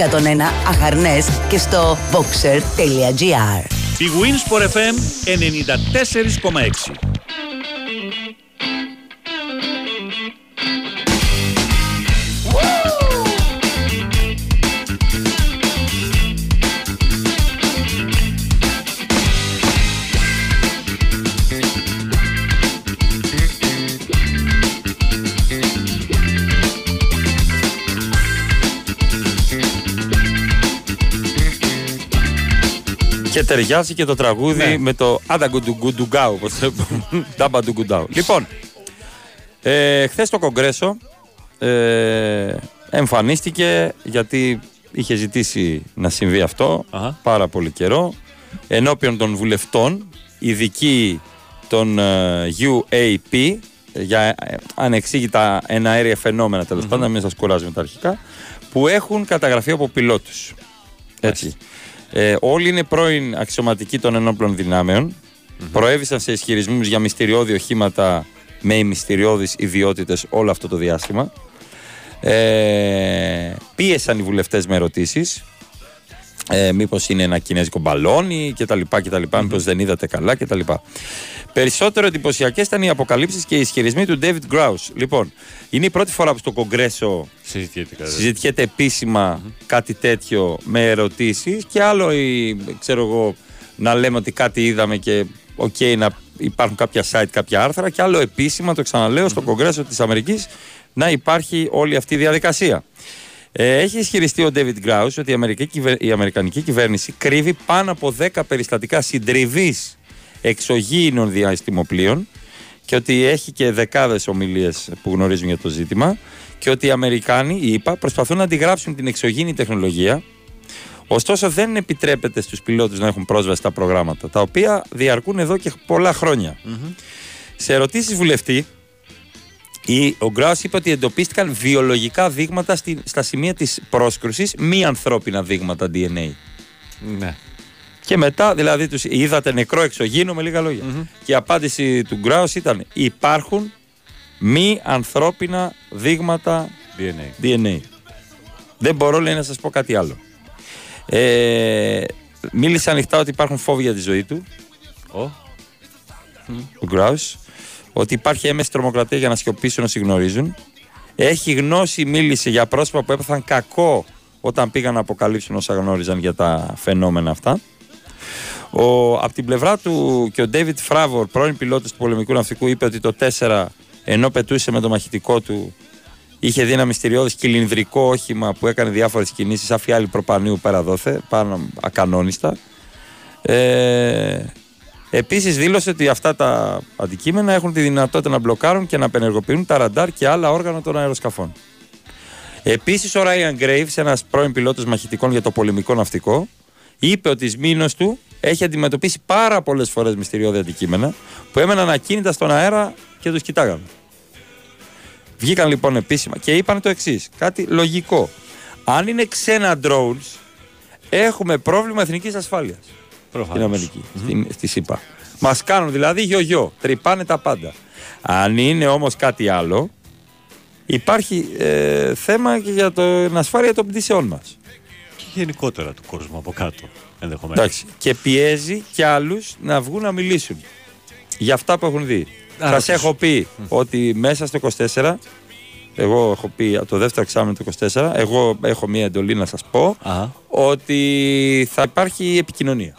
Αχαρνές και στο boxer.gr Η Winsport FM 94,6. Ταιριάζει και το τραγούδι Ναι. με το Ανταγκουντουγκουντουγκάου. όπως το πούμε. Ταμπαντουγκουντάου. Λοιπόν, ε, χθες το Κογκρέσο ε, εμφανίστηκε γιατί είχε ζητήσει να συμβεί αυτό πάρα πολύ καιρό ενώπιον των βουλευτών ειδικοί των ε, UAP για ε, ανεξήγητα εναέρια φαινόμενα τέλος πάντων, να μην σας κουράζει με τα αρχικά που έχουν καταγραφεί από πιλότους. Έτσι. Ε, όλοι είναι πρώην αξιωματικοί των ενόπλων δυνάμεων. Προέβησαν σε ισχυρισμούς για μυστηριώδη οχήματα με μυστηριώδεις ιδιότητες όλο αυτό το διάστημα. Ε, πίεσαν οι βουλευτές με ερωτήσεις. Ε, μήπως είναι ένα κινέζικο μπαλόνι και τα λοιπά και τα λοιπά, μήπως δεν είδατε καλά και τα λοιπά. Περισσότερο εντυπωσιακές ήταν οι αποκαλύψεις και οι ισχυρισμοί του David Grouse. Λοιπόν, είναι η πρώτη φορά που στο Κογκρέσο Συζητιέται κάτι. συζητιέται επίσημα κάτι τέτοιο με ερωτήσεις και άλλο η, ξέρω εγώ να λέμε ότι κάτι είδαμε και οκ να υπάρχουν κάποια site, κάποια άρθρα και άλλο επίσημα, το ξαναλέω, στο Κογκρέσο της Αμερικής να υπάρχει όλη αυτή η διαδικασία. Ε, έχει ισχυριστεί ο David Grusch ότι η, Αμερική, κυβε- η Αμερικανική κυβέρνηση κρύβει πάνω από 10 περιστατικά συντριβής εξωγήινων διαστημοπλοίων και ότι έχει και δεκάδες ομιλίες που γνωρίζουν για το ζήτημα και ότι οι Αμερικάνοι, οι ΙΠΑ, προσπαθούν να αντιγράψουν την εξωγήινη τεχνολογία Ωστόσο δεν επιτρέπεται στους πιλότους να έχουν πρόσβαση στα προγράμματα τα οποία διαρκούν εδώ και πολλά χρόνια. Σε ερωτήσεις βουλευτή η, ο Γκράους είπε ότι εντοπίστηκαν βιολογικά δείγματα στη- στα σημεία της πρόσκρουσης μη ανθρώπινα δείγματα DNA. Ναι. Και μετά, δηλαδή, τους είδατε νεκρό εξωγήινο με λίγα λόγια. Και η απάντηση του Γκράους ήταν: Υπάρχουν μη ανθρώπινα δείγματα DNA. DNA. Δεν μπορώ, λέει, να σας πω κάτι άλλο. Ε, μίλησε ανοιχτά ότι υπάρχουν φόβοι για τη ζωή του. Ο. Ο Γκράους. Ότι υπάρχει έμεση τρομοκρατία για να σιωπήσουν όσοι γνωρίζουν. Έχει γνώση, μίλησε για πρόσωπα που έπαθαν κακό όταν πήγαν να αποκαλύψουν όσα γνώριζαν για τα φαινόμενα αυτά. Ο, από την πλευρά του και ο David Φράβορ, πρώην πιλότος του πολεμικού ναυτικού, είπε ότι το 4 ενώ πετούσε με το μαχητικό του είχε δει ένα μυστηριώδες κυλινδρικό όχημα που έκανε διάφορες κινήσεις σαν φιάλη προπανίου πέρα δόθε, πάνω ακανόνιστα. Ε, επίσης δήλωσε ότι αυτά τα αντικείμενα έχουν τη δυνατότητα να μπλοκάρουν και να απενεργοποιούν τα ραντάρ και άλλα όργανα των αεροσκαφών. Επίσης, ο Ryan Graves, ένας πρώην πιλότος μαχητικών για το πολεμικό ναυτικό, είπε ότι σμήνο του έχει αντιμετωπίσει πάρα πολλές φορές μυστηριώδη αντικείμενα που έμεναν ακίνητα στον αέρα και τους κοιτάγανε. Βγήκαν λοιπόν επίσημα και είπαν το εξής: κάτι λογικό. Αν είναι ξένα drones, έχουμε πρόβλημα εθνικής ασφάλειας. Προφανώς. Στην Αμερική, στην, στη ΣΥΠΑ. Μας κάνουν δηλαδή γιο-γιο, τρυπάνε τα πάντα. Αν είναι όμως κάτι άλλο, υπάρχει ε, θέμα και για το- την ασφάλεια των πτήσεών μας. Και γενικότερα του κόσμου από κάτω. Ενδεχομένως. Εντάξει. Και πιέζει και άλλους να βγουν να μιλήσουν για αυτά που έχουν δει. Α, Σας ρωτήσω. έχω πει ότι μέσα στο 24, εγώ έχω πει από το δεύτερο εξάμεινο του 24, εγώ έχω μία εντολή να σας πω ότι θα υπάρχει επικοινωνία.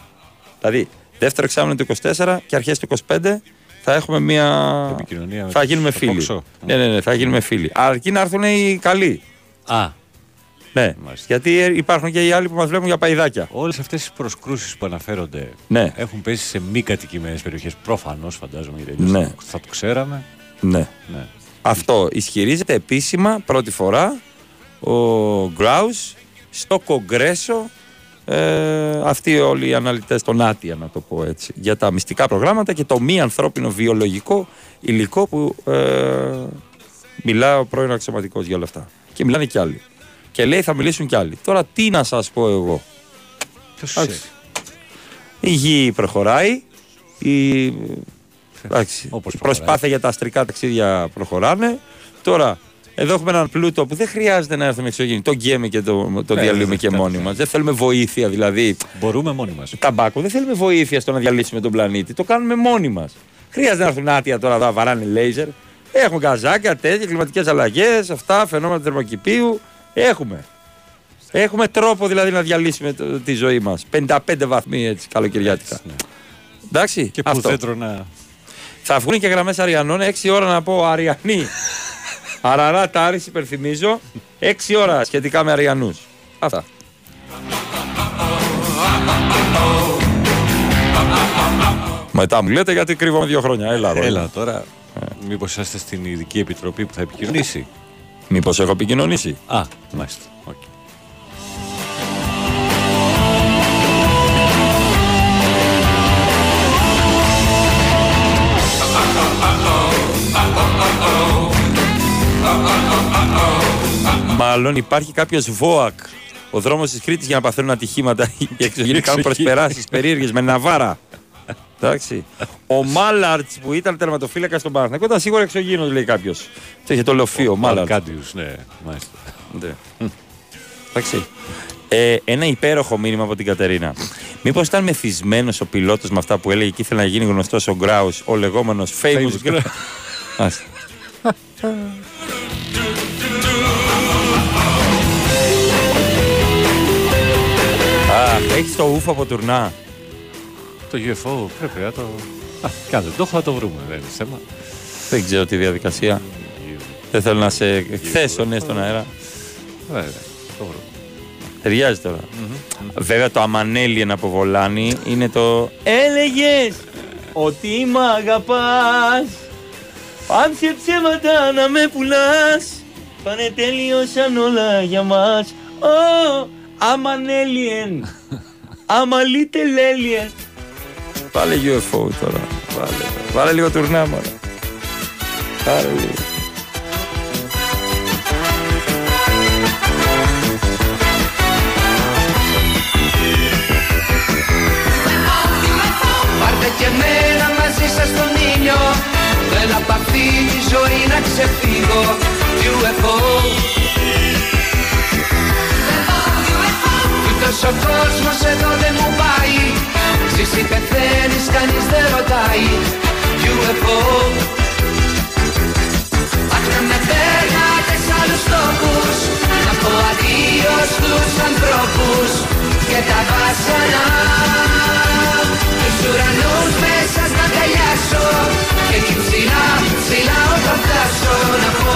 Δηλαδή, δεύτερο εξάμεινο του 24 και αρχές του 25 θα έχουμε μία. Επικοινωνία με θα τους- γίνουμε το φίλοι. Fox. Ναι, ναι, ναι, θα γίνουμε φίλοι. Αρκεί να έρθουν οι καλοί. Α. Ναι, γιατί υπάρχουν και οι άλλοι που μας βλέπουν για παϊδάκια. Όλες αυτές οι προσκρούσεις που αναφέρονται Ναι. έχουν πέσει σε μη κατοικημένες περιοχές. Προφανώς φαντάζομαι γιατί αλλιώς Ναι. θα, θα το ξέραμε. Ναι. Ναι. Αυτό ισχυρίζεται επίσημα πρώτη φορά ο Γκράους στο Κογκρέσο ε, αυτοί όλοι οι αναλυτές των Άτια να το πω έτσι για τα μυστικά προγράμματα και το μη ανθρώπινο βιολογικό υλικό που ε, μιλά ο πρώην αξιωματικός για όλα αυτά και μιλάνε κι άλλοι και λέει θα μιλήσουν κι άλλοι τώρα τι να σας πω εγώ; Ποιος Εντάξει. ξέρει. η γη προχωράει η, εντάξει, Όπως η προσπάθεια για τα αστρικά ταξίδια προχωράνε. Τώρα, εδώ έχουμε έναν πλούτο που δεν χρειάζεται να έρθουμε εξωγήινοι. Το γκέμε και το, το Ναι, διαλύουμε δεν και φτάνει. μόνοι μας. Δεν θέλουμε βοήθεια δηλαδή. Μπορούμε μόνοι μας. Ταμπάκο, δεν θέλουμε βοήθεια στο να διαλύσουμε τον πλανήτη. Το κάνουμε μόνοι μας. Χρειάζεται να έρθουν άτια τώρα να βαράνε λέιζερ. Έχουμε γκαζάκια, τέτοια, κλιματικές αλλαγές, αυτά, φαινόμενα θερμοκηπίου. Έχουμε. Έχουμε τρόπο δηλαδή να διαλύσουμε το- τη ζωή μας. 55 βαθμοί έτσι καλοκαιριάτικα. Εντάξει, ναι. Και που αυτό. δέντρο να. Θα βγουν και γραμμές Αριανών, 6 ώρα να πω Αριανή. Αραρά Τάρης, υπερθυμίζω. 6 ώρα σχετικά με Αριανούς. Αυτά. Μετά μου λέτε γιατί κρύβομαι δύο χρόνια. Έλα, Ρόι. Έλα τώρα. Μήπως είσαστε στην ειδική επιτροπή που θα επικοινωνήσει. Μήπως έχω επικοινωνήσει; Α, μάλιστα. Οκ. Μάλλον υπάρχει κάποιος ΒΟΑΚ. Ο δρόμος της Κρήτης για να παθαίνουν ατυχήματα. Οι εξωγήινοι κάνουν προσπεράσεις περίεργες με ναβάρα. Εντάξει. Ο Μάλαρτς που ήταν τερματοφύλακα στον Παναθηναϊκό ήταν σίγουρα εξωγήινος, λέει κάποιος. Το είχε το λοφείο, ο Μάλαρτς. Αρκάντιους, ναι, μάλιστα. Ναι. Εντάξει. Ε, ένα υπέροχο μήνυμα από την Κατερίνα. Μήπως ήταν μεθυσμένος ο πιλότος με αυτά που έλεγε και ήθελε να γίνει γνωστός ο Γκράους, ο λεγόμενος famous Famous Gra- Άσε. Α, έχεις το ούφο από τουρνά. Το UFO πρέπει να το. Α, κι αν δεν το έχω, θα το βρούμε. Δεν είναι θέμα. Δεν ξέρω τη διαδικασία. Δεν θέλω να σε εκθέσω ναι στον αέρα. Βέβαια, το βρούμε. Ταιριάζει τώρα. Βέβαια το αμανέλιεν από Βολάνη είναι το Έλεγες! ότι μ' αγαπάς Πάψε ψέματα να με πουλάς Πάνε τέλειωσαν όλα για μας Ω, I'm an Βάλε UFO τώρα. Βάλε, Βάλε λίγο τουρνά μωρέ. Πάρε λίγο. Πάρτε και μένα μαζί σας στον ήλιο. Δεν απ' αυτή τη ζωή να ξεφύγω. UFO Ούτως ο κόσμος εδώ δεν μου πάει. Ζήσει πεθαίνεις κανείς δεν ρωτάει. UFO Αχ να με παίρνατε σ' άλλους τόπους Να πω αδείο στους ανθρώπους. Και τα βάσανα Τους ουρανούς μέσα να αγκαλιάσω Και εκεί ψηλά, ψηλά όταν φτάσω Να πω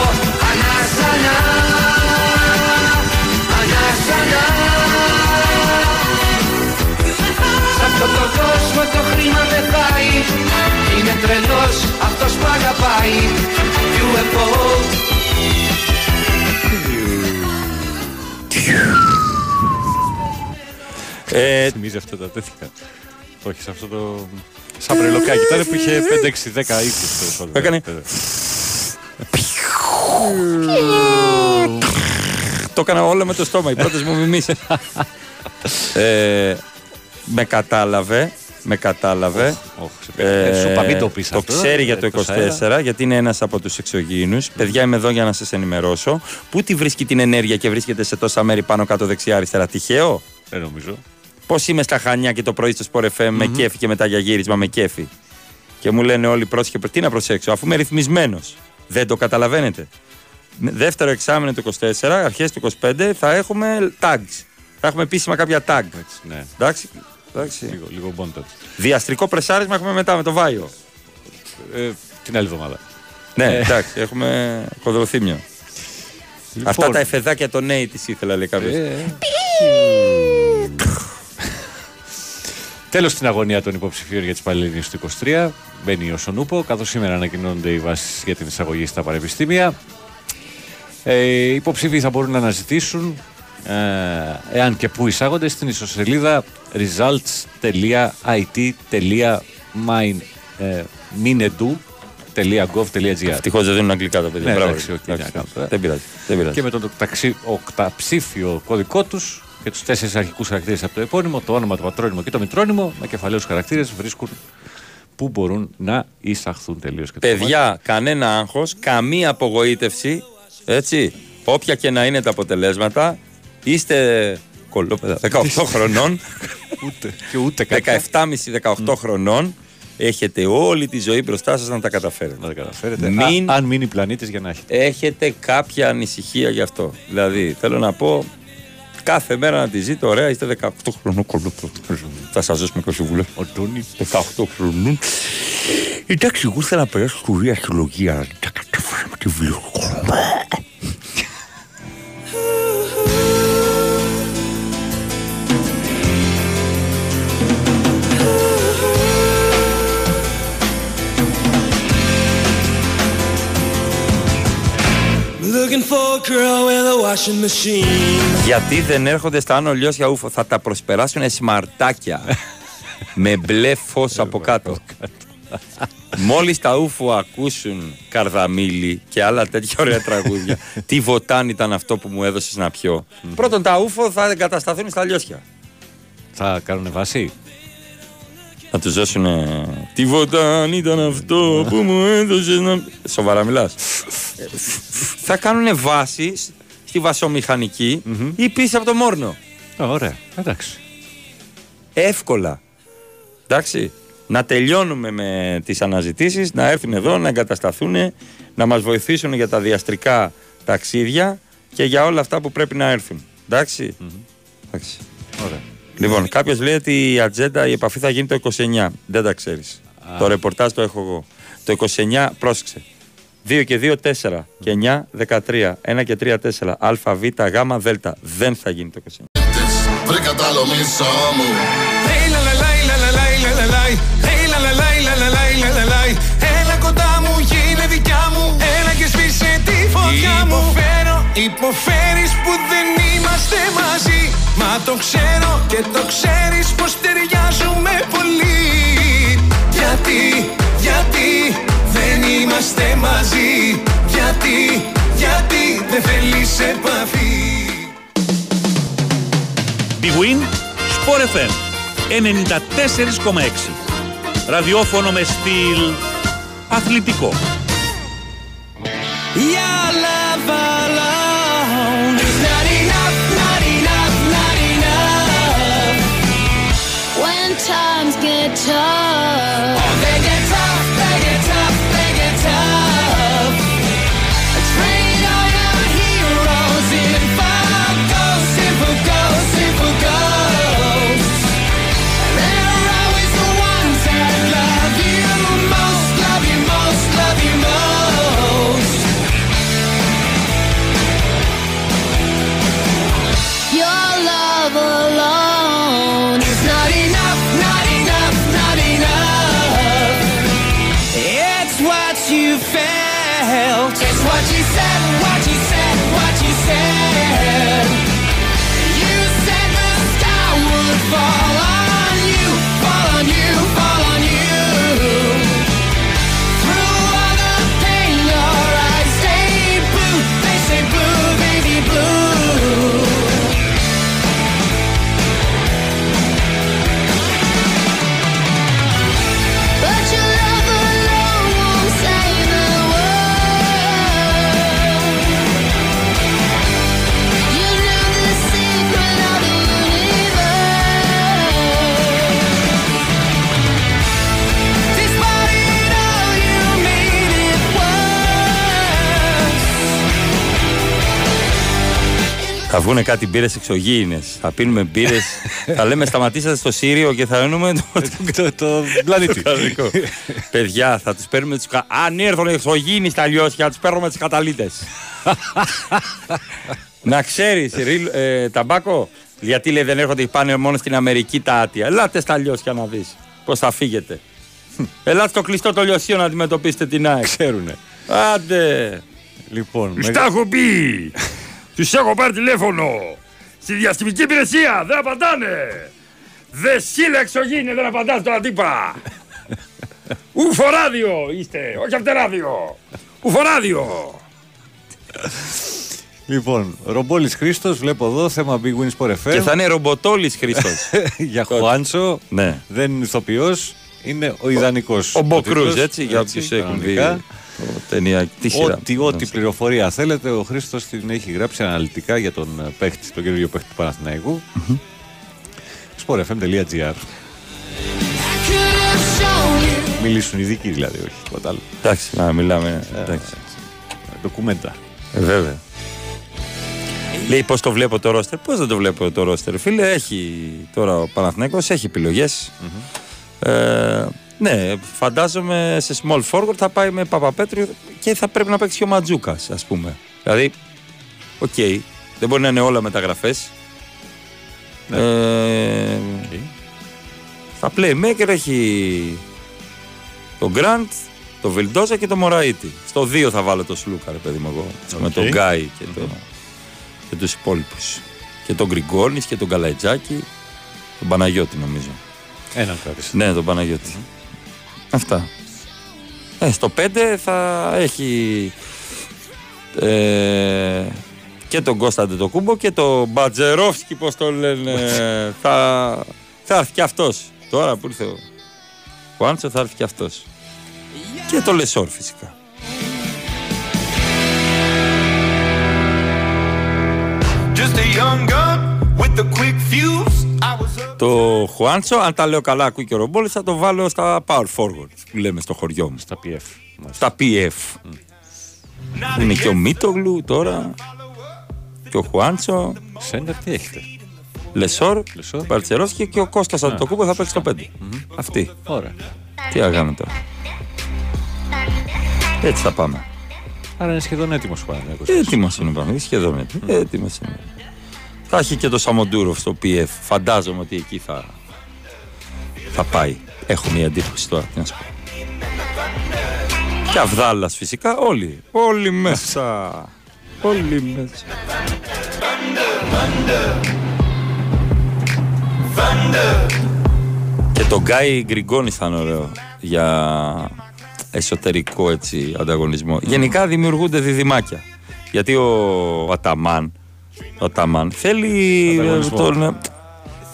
ανάσανα Ανάσανα αυτό το κόσμο το χρήμα δεν πάει Είναι τρελός αυτός που αγαπάει UFO Ε, Θυμίζει αυτό τα τέτοια; Όχι, σε αυτό το. Σαν πρελοκάκι. Τότε που είχε 5, 6, 10 ύπους τέλος πάντων. Έκανε. Ε, Το έκανα όλο με το στόμα, οι πρώτες μου μιμήσεις. ε, με κατάλαβε, με κατάλαβε. ε, σου είπα, μην το πεις το αυτό, ξέρει για το εκτός 24, αέρα. γιατί είναι ένας από τους εξωγήινους. Παιδιά, είμαι εδώ για να σας ενημερώσω. Πού τη βρίσκει την ενέργεια και βρίσκεται σε τόσα μέρη πάνω κάτω δεξιά αριστερά. Τυχαίο; Δεν νομίζω. Πώς είμαι στα Χανιά και το πρωί στο Sport FM με κέφι και μετά για γύρισμα με κέφι. Και μου λένε όλοι πρόσχε, τι να προσέξω, αφού είμαι ρυθμισμένος. Δεν το καταλαβαίνετε. Δεύτερο εξάμεινο του 24, αρχές του 25 θα έχουμε tags. Θα έχουμε επίσημα κάποια tag. ναι. Εντάξει. Εντάξει. Λίγο, λίγο bondage. Διαστρικό πρεσάρισμα έχουμε μετά με το Βάιο. Ε, την άλλη εβδομάδα. Ναι, Ε. εντάξει, έχουμε κοδροθύμιο. Λοιπόν. Αυτά τα εφεδάκια των νέοι της ήθελα, λέει κάποιος. Ε. Τέλος στην αγωνία των υποψηφίων για τις Πανελληνίε του 23. Μπαίνει ο Σονούπο, καθώς σήμερα ανακοινώνονται οι βάσεις για την εισαγωγή στα πανεπιστήμια. Ε, οι υποψήφοι θα μπορούν να αναζητήσουν ε, εάν και πού εισάγονται στην ισοσελίδα results.it.minedu.gov.gr Ευτυχώς δεν δίνουν αγγλικά τα παιδιά. Ναι, Μπράβο, εντάξει, οκ, εντάξει, τι να κάνουμε τώρα. Δεν πειράζει. Δεν πειράζει. Και με τον ταξί, οκταψήφιο κωδικό τους και τους τέσσερις αρχικούς χαρακτήρες από το επώνυμο, το όνομα, το πατρόνυμο και το μητρόνυμο, με κεφαλαίους χαρακτήρες βρίσκουν πού μπορούν να εισαχθούν τελείως. Παιδιά, κανένα άγχος, καμία απογοήτευση. Έτσι. Όποια και να είναι τα αποτελέσματα, είστε κολόπεδα 18 χρονών. ούτε, και ούτε κάποια. 17,5-18 χρονών. Έχετε όλη τη ζωή μπροστά σας να τα καταφέρετε. Να τα καταφέρετε. Μην Α, αν μείνει πλανήτης για να έχετε. έχετε κάποια ανησυχία γι' αυτό. Δηλαδή, θέλω να πω, κάθε μέρα να τη ζείτε ωραία, είστε 18 χρονών κολόπεδα. Θα σας δώσουμε και συμβουλέ. Ο Τούνη. 18 χρονών. Εντάξει, εγώ ήθελα να περάσω σπουδή αρχαιολογία, αλλά δεν τα κατάφερα με τη βιβλίο. Γιατί δεν έρχονται στα άνω λιώσια ούφο, θα τα προσπεράσουν σμαρτάκια με μπλε φως από κάτω. Μόλις τα ούφο ακούσουν καρδαμίλη και άλλα τέτοια ωραία τραγούδια, τι βοτάν ήταν αυτό που μου έδωσες να πιω. Πρώτον τα ούφο θα εγκατασταθούν στα λιώσια. Θα κάνουν βάση; Θα τους δώσουν. Τι βοτάν ήταν αυτό που μου έδωσες να. Σοβαρά μιλάς. θα κάνουν βάση στη βασομηχανική ή πίσω από το Μόρνο. Ωραία, εντάξει. Εύκολα. Εντάξει. Να τελειώνουμε με τις αναζητήσεις, να έρθουν εδώ, να εγκατασταθούν, να μας βοηθήσουν για τα διαστρικά ταξίδια και για όλα αυτά που πρέπει να έρθουν. Εντάξει. Εντάξει. Ωραία. Λοιπόν, κάποιο λέει ότι η ατζέντα, η επαφή θα γίνει το 29. Δεν τα ξέρει. Το ρεπορτάζ το έχω εγώ. Το 29, πρόσεξε. 2 και 2, 4. Και 9, 13. 1 και 3, 4. Α, Β, Γ, Δ. Δεν θα γίνει το 29. Έλα κοντά μου, γίνε δικιά μου Έλα και σβήσε τη φωτιά μου Υποφέρω, υποφέρεις που δεν είμαστε μαζί Μα το ξέρω και το ξέρεις πως ταιριάζουμε πολύ Γιατί, γιατί δεν είμαστε μαζί Γιατί, γιατί δεν θέλεις επαφή Big Win, Sport FM 94,6. Ραδιόφωνο με στυλ αθλητικό. Your love touch Θα βγουν κάτι μπύρες εξωγήινες. Θα πίνουμε μπύρες. θα λέμε σταματήσατε στο Σύριο και θα εννοούμε το, το, το πλανήτη. κανονικό. Παιδιά, θα τους παίρνουμε τους. Αν έρθουν εξωγήινοι στα λιώσια, θα τους παίρνουμε τι καταλήτες. Να ξέρεις, ε, ταμπάκο, γιατί λέει δεν έρχονται και πάνε μόνο στην Αμερική τα άτια. Ελάτε στα λιώσια να δεις πώς θα φύγετε. Ελάτε στο κλειστό το λιωσίο να αντιμετωπίσετε την ΑΕΚ. Ξέρουνε. Άντε. Λοιπόν, Στα έχω πει! Τους έχω πάρει τηλέφωνο! Στη διαστημική υπηρεσία! Δεν απαντάνε! Δε σύλλα εξωγήινε, δεν απαντάνε στον αντίπα! Ουφοράδιο είστε, όχι αυτεράδιο! Ουφοράδιο! Λοιπόν, Ρομπόλης Χρήστος, βλέπω εδώ θέμα Big Win Sport FM. Και θα είναι ρομποτόλης Χρήστος. για Χουάντσο. Ναι. Δεν είναι ηθοποιός, είναι ο ιδανικός. Ο Μπο Κρούζ, έτσι, για όποιου έχουν δει. Το Ταινία, τι σειρά. Ό,τι, ό,τι πληροφορία θέλετε, ο Χρήστος την έχει γράψει αναλυτικά για τον ε, παίχτη, τον καινούριο παίχτη του παναθηναικου sportfm.gr Μιλήσουν ειδικοί δηλαδή, όχι τίποτα άλλο. Εντάξει, να μιλάμε. εντάξει. Ντοκουμέντα. Ε, βέβαια. Λέει πώς το βλέπω το ρόστερ; Πώς δεν το βλέπω το ρόστερ. Φίλε, έχει τώρα ο Παναθηναίκος έχει επιλογές. Ε, ναι, φαντάζομαι σε small forward θα πάει με Παπαπέτρου και θα πρέπει να παίξει και ο Μαντζούκας, ας πούμε. Δηλαδή, οκ, δεν μπορεί να είναι όλα μεταγραφές. Ναι. Ε, Στα playmaker έχει τον Γκραντ, τον Βιλντόζα και τον Μωραήτη. Στο 2 θα βάλω το Σλούκα, ρε παιδί μου εγώ. Με Οκ. τον Γκάι και, το, και τους υπόλοιπους. Και τον Γκριγκόνης και τον Καλαϊτζάκη. Τον Παναγιώτη νομίζω. Έναν κράτησε. Ναι, τον παναγιωτη Αυτά. Ε, στο 5 θα έχει ε, και τον Κώσταντε το Κούμπο και τον Μπατζερόφσκι, πώς το λένε. θα, θα έρθει και αυτός. Τώρα που ήρθε ο Κουάντσο θα έρθει και αυτός. Και το Λεσόρ φυσικά. Just a young gun with a quick fuse. I was up. Το Χουάντσο, αν τα λέω καλά, ακούει και ο Ρομπόλης, θα το βάλω στα power forward που λέμε στο χωριό μου. Στα PF. Στα PF. Είναι και ο Μίτογλου τώρα. Και ο Χουάντσο. Σέντερ τι έχετε; Λεσόρ, Παρτσερόφσκι και ο Κώστας Αντιτοκούμπο θα παίξει στο 5. Αυτή. Ωραία. Τι αγάμε τώρα; Έτσι θα πάμε. Άρα είναι σχεδόν έτοιμος ο Παναθηναίκος. Έτοιμος είναι πάμε. Σχεδόν έτοιμος. Έτοιμος είναι. Θα έχει και το Σαμοντούροφ στο PF. Φαντάζομαι ότι εκεί θα, θα πάει. Έχω μια εντύπωση τώρα. Τι να σου πω. Και Αυδάλλας φυσικά. Όλοι. Όλοι μέσα. Πολύ μέσα. Και το Γκάι Γκριγκόνη θα είναι ωραίο για εσωτερικό έτσι ανταγωνισμό. Γενικά δημιουργούνται διδυμάκια. Γιατί ο Αταμάν, ο Αταμάν θέλει Ανταγωνισμό. τον,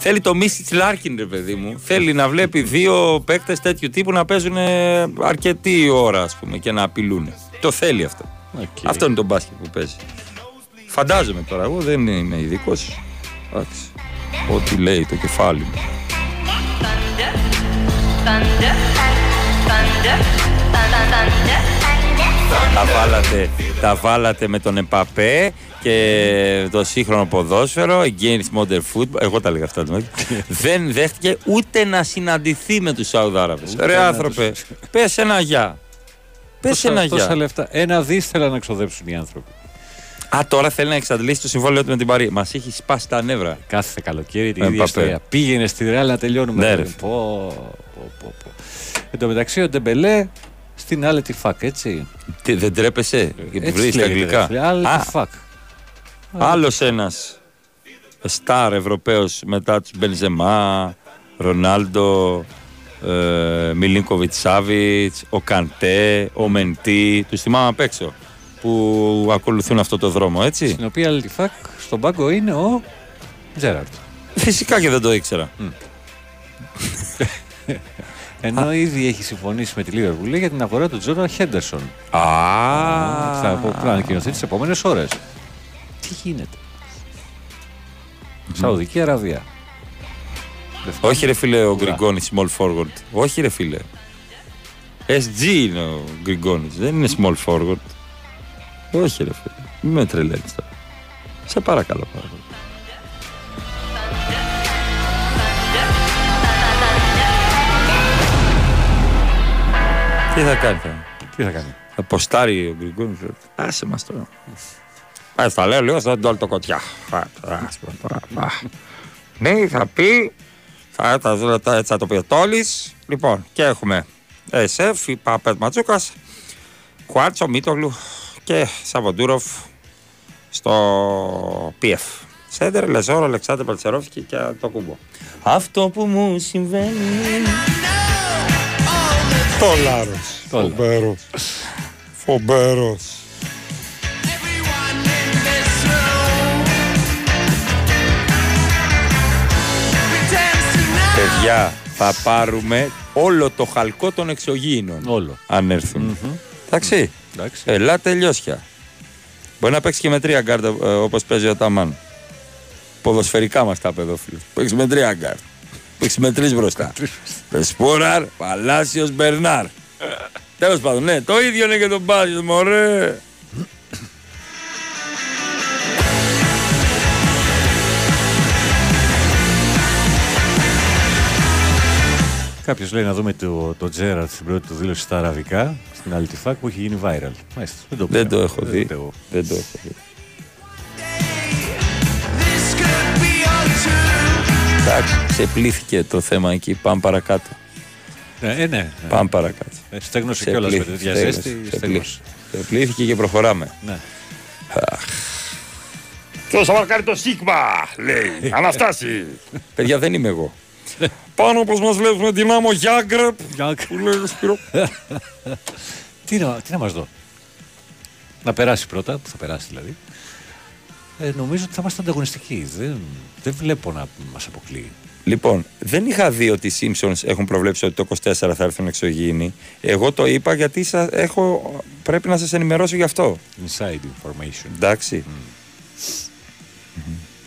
Θέλει το Μίσιτ Λάρκιν, ρε παιδί μου. Θέλει να βλέπει δύο παίκτε τέτοιου τύπου να παίζουν ε, αρκετή ώρα, α πούμε, και να απειλούν. Το θέλει αυτό. Αυτό είναι το μπάσκετ που παίζει. Φαντάζομαι τώρα, εγώ δεν είμαι ειδικό. Ό,τι λέει το κεφάλι μου. Τα βάλατε, τα βάλατε με τον Εμπαπέ και το σύγχρονο ποδόσφαιρο, against modern football. Εγώ τα έλεγα αυτά. το δεν δέχτηκε ούτε να συναντηθεί με τους Σαουδάραβες. Ούτε Ρε να άνθρωπε, πες ένα γεια. Πες Τόσα- ένα τόσα γεια. λεφτά. Ένα δις θέλαν να ξοδέψουν οι άνθρωποι. Α, τώρα θέλει να εξαντλήσει το συμβόλαιο του με την Παρί. Μας έχει σπάσει τα νεύρα. Κάθε καλοκαίρι την Ε, ίδια Εμπαπέ. ιστορία. Πήγαινε στη Ρεάλ να τελειώνουμε. Ναι, ρε. ρε. Πω, πω, πω, πω. Εν τω μεταξύ ο Ντεμπελέ στην Αλ Ετιφάκ, έτσι. Τι, δεν ντρέπεσαι; Έτσι Βρίζεις στα λέγεται, αγγλικά; ρε φίλε. Αλ Α, Ετιφάκ. Άλλος ένας σταρ Ευρωπαίος μετά τους Μπενζεμά, Ρονάλντο, ε, Μιλίνκοβιτς Σάβιτς, ο Καντέ, ο Μεντί. Τους θυμάμαι απ' έξω που ακολουθούν αυτό το δρόμο, έτσι. Στην οποία άλλη τη φακ στον πάγκο είναι ο Τζέραρτ. Φυσικά και δεν το ήξερα. Ενώ ήδη έχει συμφωνήσει με τη Λίβερπουλ για την αγορά του Τζόρα Χέντερσον. Α, Θα απο- να ανακοινωθεί τις επόμενες ώρες. Τι γίνεται. Σαουδική Αραβία. Όχι ρε φίλε ο Ουρά. Γκριγκόνης small forward. Όχι ρε φίλε. SG είναι ο Γκριγκόνης, δεν είναι small forward. Όχι ρε φίλε. Μην με τρελαίνεις τώρα. Σε παρακαλώ πάρα πολύ. Τι θα κάνει τώρα; Τι θα κάνει; Θα ποστάρει ο Γκριγκόνης. Άσε μας τώρα. Α, θα λέω λίγο στον Ντόλ το κοτιά. Α, ας πούμε τώρα. Α. Ναι, θα πει. Θα, θα, θα, θα, έτσι θα το πει ο Τόλης. Λοιπόν, και έχουμε ΕΣΕΦ, η Παπέτ Ματσούκας, Κουάρτσο, Μίτογλου και Σαββοντούροφ στο PF. Σέντερ, Λεζόρο, Αλεξάνδρ Παλτσερόφσκι και το κουμπό. Αυτό που μου συμβαίνει. Τολάρος. Φομπέρος. Φομπέρος. Παιδιά, θα πάρουμε όλο το χαλκό των εξωγήινων. Όλο. Αν έρθουν. Εντάξει. Εντάξει. Ελάτε λιώσια. Μπορεί να παίξει και με τρία γκάρτα όπως παίζει ο Ταμάν. Ποδοσφαιρικά μας τα παιδόφιλο. Παίξει με τρία γκάρ. Παίξει με τρεις μπροστά. Πεσπούραρ, Παλάσιος, Μπερνάρ. Τέλος πάντων, ναι, το ίδιο είναι και το μπάσκετ, μωρέ. Κάποιος λέει να δούμε το, το Τζέραρτ στην πρώτη του δήλωση στα αραβικά, στην άλλη τη φακ που έχει γίνει viral. Μάλιστα. Δεν το, Δεν πήρα. το έχω δει. το- Δεν το έχω δει. Εντάξει, ξεπλήθηκε το θέμα εκεί. Πάμε παρακάτω. Ναι, ε, ναι, ναι. Πάμε παρακάτω. Ε, στέγνωσε κιόλας με τέτοια ζέστη, στέγνωσε. Ξεπλήθηκε και προχωράμε. Ναι. Ποιο θα μαρκάρει το Σίγμα, λέει. Αναστάσης. Παιδιά, δεν είμαι εγώ. Πάνω όπως μας βλέπουμε δυνάμω Γιάγκρεπ. Που λέει ο Σπύρο. τι, να, τι να μας δω. Να περάσει πρώτα, που θα περάσει δηλαδή. Ε, νομίζω ότι θα είμαστε ανταγωνιστικοί. Δεν, δεν βλέπω να μας αποκλείει. Λοιπόν, δεν είχα δει ότι οι Simpsons έχουν προβλέψει ότι το 24 θα έρθουν εξωγήινοι. Εγώ το είπα γιατί σας, έχω, πρέπει να σας ενημερώσω γι' αυτό. Inside information. Εντάξει.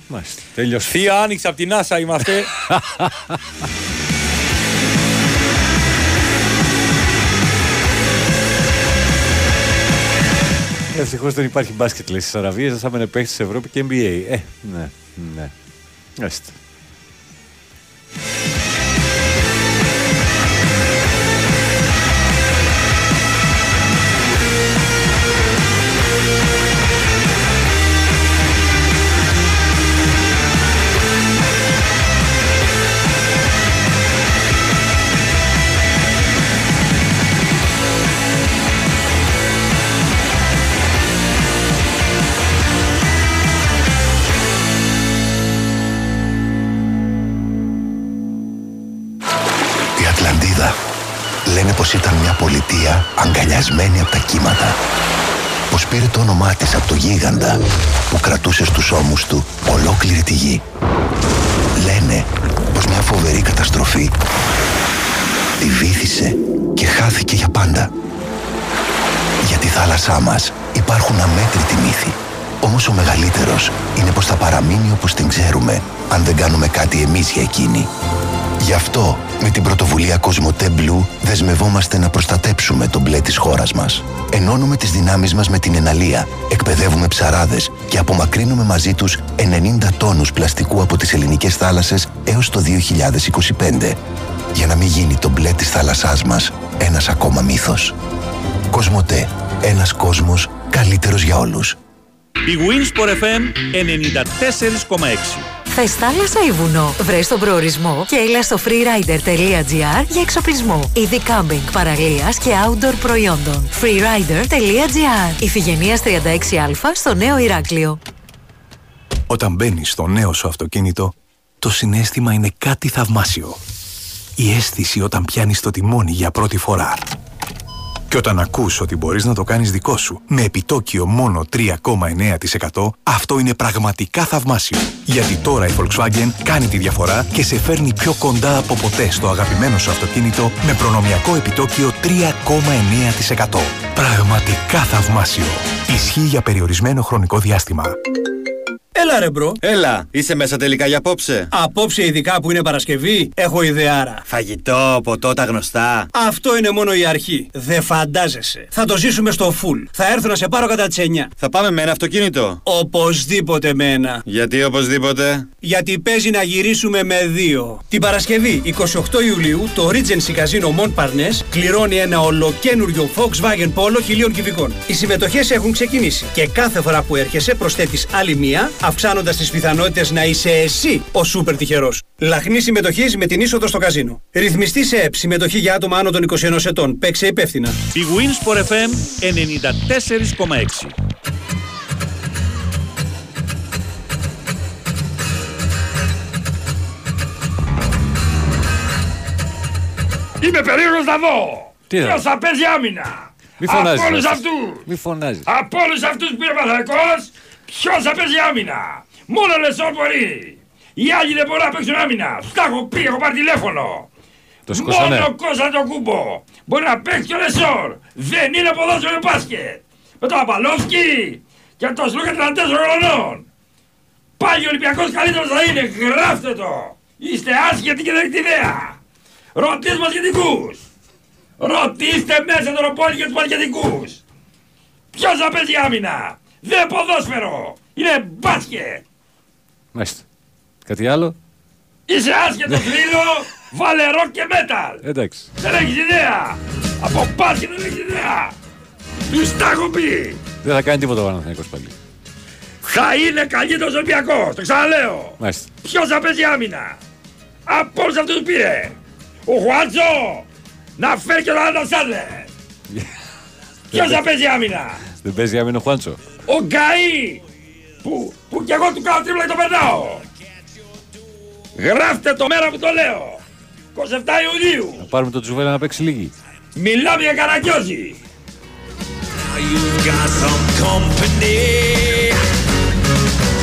Μάλιστα. Τέλειωσε. Θεία άνοιξε από την NASA είμαστε. Ευτυχώς δεν υπάρχει μπάσκετ λέει στις Αραβίες, δεν θα έμενε παίχτη της Ευρώπη και NBA. Ε, ναι, ναι. Έστε. Πως ήταν μια πολιτεία αγκαλιασμένη από τα κύματα. Πως πήρε το όνομά της από το γίγαντα που κρατούσε στους ώμους του ολόκληρη τη γη. Λένε πως μια φοβερή καταστροφή τη βύθισε και χάθηκε για πάντα. Για τη θάλασσά μας υπάρχουν αμέτρητοι μύθοι. Όμως ο μεγαλύτερος είναι πως θα παραμείνει όπως την ξέρουμε αν δεν κάνουμε κάτι εμείς για εκείνη. Γι' αυτό με την πρωτοβουλία Κοσμοτέ Blue δεσμευόμαστε να προστατέψουμε τον μπλε της χώρας μας. Ενώνουμε τις δυνάμεις μας με την εναλία, εκπαιδεύουμε ψαράδες και απομακρύνουμε μαζί τους 90 τόνους πλαστικού από τις ελληνικές θάλασσες έως το 2025 για να μην γίνει το μπλε της θάλασσάς μας ένας ακόμα μύθος. Κοσμοτέ. Ένας κόσμος καλύτερος για όλους. Η Winsport FM 94,6. Θες θάλασσα ή βουνό; Βρες τον προορισμό και έλα στο freerider.gr για εξοπλισμό. Είδη κάμπινγκ, παραλίας και outdoor προϊόντων. freerider.gr Ιφηγενείας 36α στο Νέο Ηράκλειο. Όταν μπαίνεις στο νέο σου αυτοκίνητο, το συνέστημα είναι κάτι θαυμάσιο. Η αίσθηση όταν πιάνεις το τιμόνι για πρώτη φορά. Και όταν ακούς ότι μπορείς να το κάνεις δικό σου με επιτόκιο μόνο 3,9% αυτό είναι πραγματικά θαυμάσιο. Γιατί τώρα η Volkswagen κάνει τη διαφορά και σε φέρνει πιο κοντά από ποτέ στο αγαπημένο σου αυτοκίνητο με προνομιακό επιτόκιο 3,9%. Πραγματικά θαυμάσιο. Ισχύει για περιορισμένο χρονικό διάστημα. Έλα ρε bro. Έλα, είσαι μέσα τελικά για απόψε; Απόψε ειδικά που είναι Παρασκευή, έχω ιδεάρα. Φαγητό, ποτό, τα γνωστά. Αυτό είναι μόνο η αρχή. Δεν φαντάζεσαι. Θα το ζήσουμε στο full. Θα έρθω να σε πάρω κατά τις 9. Θα πάμε με ένα αυτοκίνητο; Οπωσδήποτε με ένα. Γιατί οπωσδήποτε; Γιατί παίζει να γυρίσουμε με δύο. Την Παρασκευή 28 Ιουλίου το Regency Casino Mont Parnes κληρώνει ένα ολοκένουργιο Volkswagen Polo χιλίων κυβικών. Οι συμμετοχές έχουν ξεκινήσει και κάθε φορά που έρχεσαι προσθέτεις άλλη μία, αυξάνοντας τις πιθανότητες να είσαι εσύ ο σούπερ τυχερός. Λαχνή συμμετοχής με την είσοδο στο καζίνο. Ρυθμιστή σε ΕΠ, συμμετοχή για άτομα άνω των 21 ετών. Παίξε υπεύθυνα. Η Winsport FM 94,6. Είμαι περίεργος να δω. Τι να Ποιος δω; θα παίζει άμυνα. Μη φωνάζεις, Από όλους Ράστας. αυτούς. Μη φωνάζεις. Από όλους αυτούς που είναι Παναθηναϊκός, ποιος θα παίζει άμυνα; Μόνο ο Λεσόρ μπορεί. Οι άλλοι δεν μπορούν να παίξουν άμυνα. Στα έχω πει, έχω πάρει τηλέφωνο. Το σκόσανε. Μόνο ο Κώστα το κούμπο. Μπορεί να παίξει και ο Λεσόρ. Δεν είναι ποδόσφαιρο μπάσκετ. Με τον Απαλόφσκι και τον Σλούκα 34 χρονών. Πάλι ο Ολυμπιακός καλύτερος θα είναι. Γράφτε το. Είστε άσχετοι και δεν έχετε ιδέα. Ρωτήστε μας σχετικούς. Ρωτήστε μέσα τον Ροπόλη και τους μαρκετικούς. Ποιος θα παίζει άμυνα; Δεν ποδόσφαιρο. Είναι μπάσκετ. Μάλιστα. Κάτι άλλο; Είσαι άσχετος Λίλο. Βάλε ροκ και μέταλ. Εντάξει. Δεν έχεις ιδέα. Από μπάσκετ δεν έχεις ιδέα. Τους τα έχω πει. Δεν θα κάνει τίποτα ο Παναθηναϊκός πάλι. Θα είναι καλύτερος Ολυμπιακός. Το ξαναλέω. Μάλιστα. Ποιος θα παίζει άμυνα; Από όλους αυτούς που πήρε. Ο Χουάντσο. Να φέρει και τον Άντα Σάντλερ. Ποιος θα παίζει άμυνα; Δεν παίζει άμυνο Χουάντσο. Ο Γκαΐ. Που, που κι εγώ του κάνω τρίπλα και το περνάω. Γράφτε το μέρα που το λέω. 27 Ιουλίου. Να πάρουμε τον Τζουβέλα να παίξει λίγη. Μιλάμε για Καραγκιόζη. You've got some company.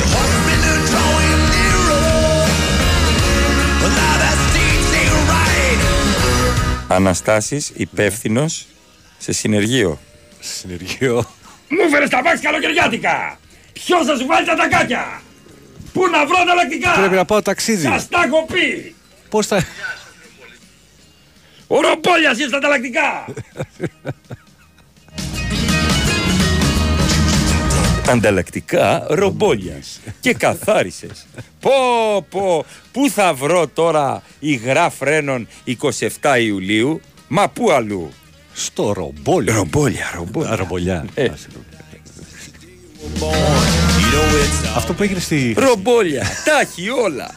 The husband is drawing nearer. Well, now the steeds ain't right. Αναστάσης, υπεύθυνος σε συνεργείο. Συνεργείο. Μου φέρες τα μπαξ καλοκαιριάτικα. Ποιος θα σου βάλει τα τακάκια. Πού να βρω ανταλλακτικά. Πρέπει να πάω ταξίδι. Σας τα έχω πει. Πώς θα... Ο Ρομπόλιας είναι στα ανταλλακτικά. Ανταλλακτικά ρομπόλιας και καθάρισες. Πω πω, πού θα βρω τώρα υγρά φρένων 27 Ιουλίου, μα πού αλλού; Στο ρομπόλια. Ρομπόλια, ρομπόλια. Ρομπολιά. Ε, Αυτό που έγινε στη ρομπόλια, τα έχει όλα.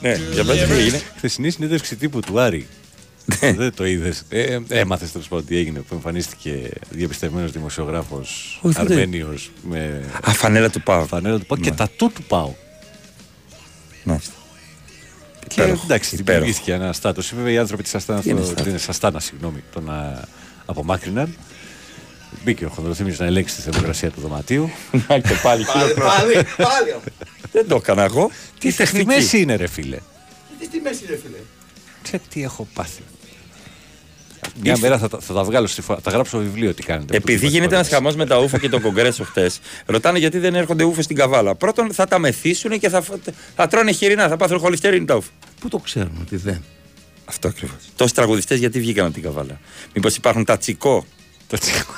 ναι, για πες τι έγινε. χθεσινή συνέντευξη τύπου του Άρη. Ναι. Δεν το είδες. Ε, Έμαθες τέλος πάντων τι έγινε που εμφανίστηκε διαπιστευμένος δημοσιογράφος Όχι, δεν- Αρμένιος με Α, φανέλα του Πάου. φανέλα του Πάου και Ναι. τα του του Πάου. Μάλιστα. Και εντάξει, δημιουργήθηκε ένα στάτος. Βέβαια οι άνθρωποι της Αστάνας, Είναι το- στάτος; της Αστάνας, συγγνώμη, τον α, απομάκρυναν. Μπήκε ο Χονδροθύμιος να ελέγξει τη θερμοκρασία του δωματίου. Να και πάλι χειροκρότημα. Δεν το έκανα εγώ. Τι στη τεχνική. μέση είναι, ρε φίλε; Τι στη μέση, ρε φίλε; Ξέρετε τι έχω πάθει. Μια μέρα θα, τα- θα τα βγάλω στη φω- θα τα γράψω βιβλίο τι κάνετε. Επειδή γίνεται ένας χαμός με τα ούφα και το κογκρέσο χτες, ρωτάνε γιατί δεν έρχονται ούφε στην καβάλα. Πρώτον, θα τα μεθύσουν και θα, φ- θα τρώνε χοιρινά, θα πάθουν χολυστερίνη τα ούφα. Πού το ξέρουν ότι δεν; Αυτό ακριβώς. Τόσοι τραγουδιστές γιατί βγήκαν από την καβάλα. Μήπως υπάρχουν τα τσικό. Τα τσικό.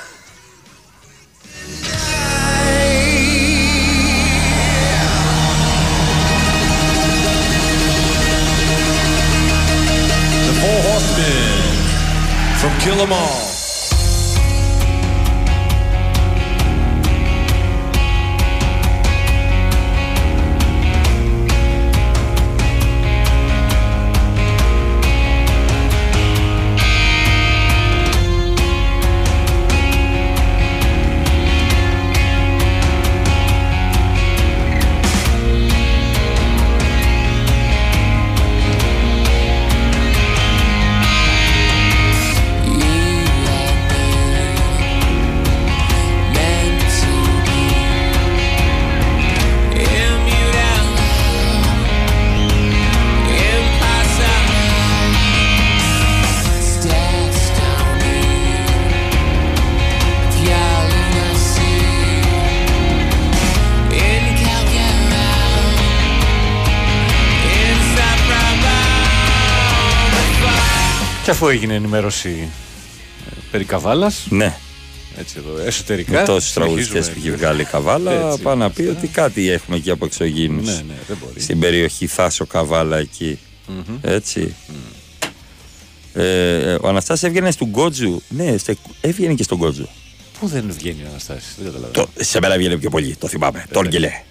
The Four Horsemen from Kill 'Em All. Αφού έγινε ενημέρωση ε, περί καβάλας, Ναι. έτσι εδώ, εσωτερικά. Με τόσου συνεχίζουμε. τραγουδιστές που έχει βγάλει η καβάλα, Έτσι. πάει να πει ότι κάτι έχουμε εκεί από εξωγήνους. Ναι, ναι, δεν μπορεί. Στην περιοχή Θάσο Καβάλα εκεί. Μμμ. Έτσι. Ε, ο Αναστάσης έβγαινε στον Γκότζου. Ναι, στε- έβγαινε και στον Γκότζου. Πού δεν βγαίνει ο Αναστάσης, δεν καταλαβαίνω. Το, σε μένα έβγαινε πιο πολύ, το θυμάμαι. Τον Γκελέ.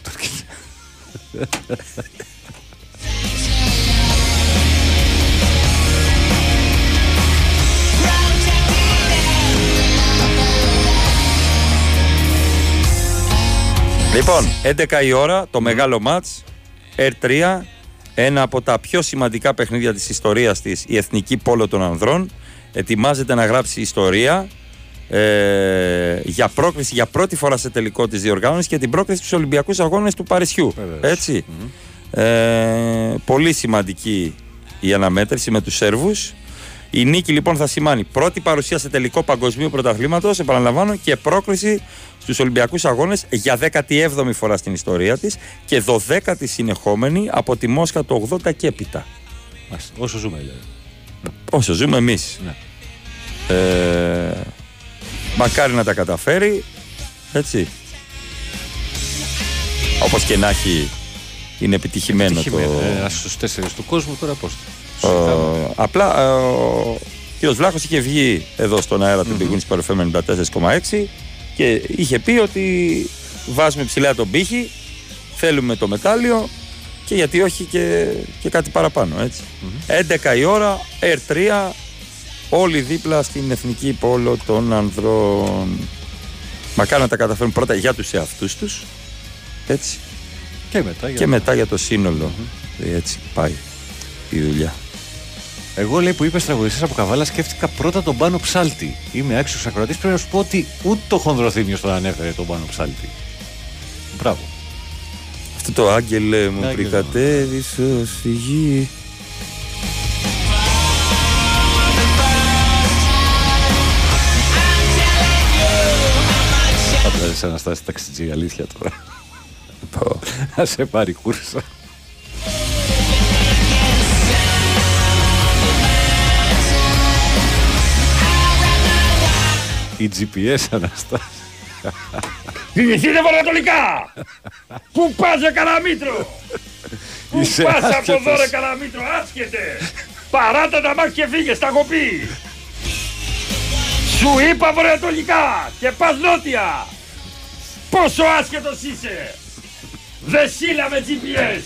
Λοιπόν, 11 η ώρα, το μεγάλο μάτς, R3, ένα από τα πιο σημαντικά παιχνίδια της ιστορίας της, η Εθνική Πόλο των Ανδρών, ετοιμάζεται να γράψει ιστορία ε, για πρόκριση για πρώτη φορά σε τελικό της διοργάνωσης και την πρόκριση στους Ολυμπιακούς Αγώνες του Παρισιού. Έτσι. Ε, πολύ σημαντική η αναμέτρηση με τους Σέρβους. Η νίκη λοιπόν θα σημάνει πρώτη παρουσία σε τελικό παγκοσμίου πρωταθλήματος, επαναλαμβάνω, και πρόκριση στους Ολυμπιακούς Αγώνες για 17η φορά στην ιστορία της και 12η συνεχόμενη από τη Μόσχα το 80 και έπειτα. Μάλιστα, Όσο ζούμε, δηλαδή. Όσο ζούμε εμείς. Ε, μακάρι να τα καταφέρει. Έτσι. Όπως και να έχει είναι επιτυχημένο, Επιτυχημένο, το... ε, Ένας στους τέσσερις του κόσμου τώρα πώς. Ε, απλά ε, ο κ. Βλάχος είχε βγει εδώ στον αέρα του Big Wings FM 94,6 και είχε πει ότι βάζουμε ψηλά τον πύχη, θέλουμε το μετάλλιο και γιατί όχι και, και κάτι παραπάνω. Έτσι. 11 η ώρα, R3, όλοι δίπλα στην Εθνική Πόλο των Ανδρών. Μακάρι να τα καταφέρουν πρώτα για τους εαυτούς τους, έτσι, Και μετά. για και να- μετά για το συνολο Έτσι πάει η δουλειά. Εγώ λέει που είπες τραγουδιστής από καβάλα, σκέφτηκα πρώτα τον Πάνο Ψάλτη. Είμαι άξιος ακροατής. Πρέπει να σου πω ότι ούτε το χονδροθύμιο τον ανέφερε τον Πάνο Ψάλτη. Μπράβο. Αυτό το άγγελε μου Άγγελε πριν μου. κατέβησε στη γη. Θα είσαι Αναστάση ταξιτζή, αλήθεια τώρα. Να σε πάρει κούρσα. Η GPS Αναστάση. Θυμηθείτε βορειοανατολικά! Πού πας ρε Καραμήτρο! Πού Είσαι πας από άσχετος. εδώ ρε Καραμήτρο, άσχετε! Παράτα τα μάτια και φύγε, τα έχω πει! Σου είπα βορειοανατολικά και πας νότια! Πόσο άσχετος είσαι! Δεν σύλλα με GPS!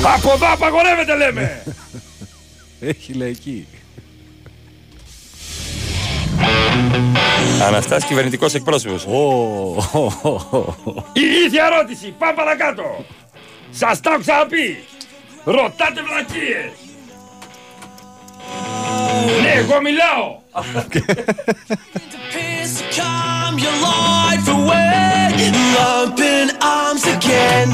Από εδώ απαγορεύεται λέμε! Έχει λαϊκή. Αναστάς κυβερνητικός εκπρόσωπος. Ηλίθια ερώτηση, πάμε παρακάτω. Σας τα έχω ξαναπεί. Ρωτάτε βλακίες. Ναι, εγώ μιλάω. Come your life away, open arms again.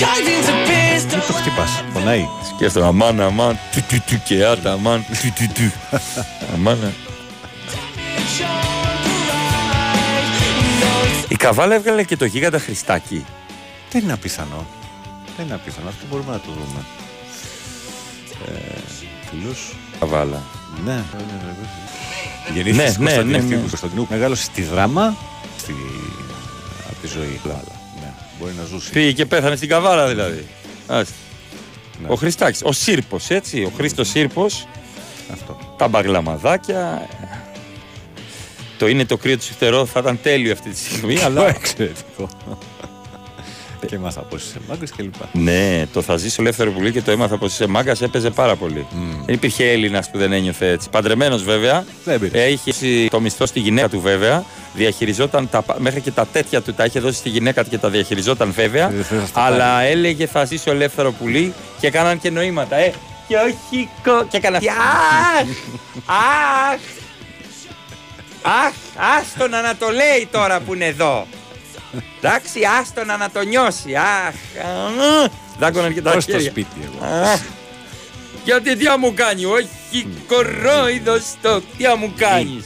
Caving to pistol. Το χτυπάς, πονάει; Σκέφτομαι, αμάν, αμάν, του του του και άτα, αμάν, του του του. Αμάν. ε. Η Καβάλα έβγαλε και το γίγαντα Χριστάκι. Δεν είναι απίθανο. Δεν είναι απίθανο. Αυτό μπορούμε να το δούμε. Ε, Φιλούς. Καβάλα. Ναι, ναι, ναι. Γεννήθηκες Ναι, στη ναι, Κωνσταντινού ναι, ναι. του Κωνσταντινού. Μεγάλωσε στη δράμα στη... από τη ζωή. Ναι, μπορεί να ζούσει. Πήγε και πέθανε στην Καβάλα δηλαδή. Άστε. Ναι. Ο Χριστάκης, ο Σύρπος, έτσι, ο Χρήστος Σύρπος. Αυτό. Τα μπαγλαμαδάκια. Το είναι το κρύο του συχτερό θα ήταν τέλειο αυτή τη στιγμή, αλλά... Εξαιρετικό. Και μάθα πώ είσαι μάγκας και λοιπά. Ναι, το θα ζήσω ελεύθερο πουλί και το έμαθα πως είσαι μάγκας έπαιζε πάρα πολύ. Δεν υπήρχε Έλληνας που δεν ένιωθε έτσι. Παντρεμένος βέβαια. Δεν πειράζει. Έχει δώσει το μισθό στη γυναίκα του βέβαια. Διαχειριζόταν τα, πα- μέχρι και τα τέτοια του τα είχε δώσει στη γυναίκα του και τα διαχειριζόταν βέβαια. Δεν θες να στα Αλλά έλεγε θα ζήσω ελεύθερο πουλί και έκαναν και νοήματα. Ε, και όχι κο... Και έκανα. Αχ! Αχ! Αχ! Άστον να το λέει τώρα που είναι εδώ. Εντάξει, άστον να το νιώσει. Αχ! α, Δάκωναν και τα Πώς στο χέρια. σπίτι εγώ. Αχ, Γιατί τι θα μου κάνει, όχι κορόιδος στο, τι θα μου κάνεις.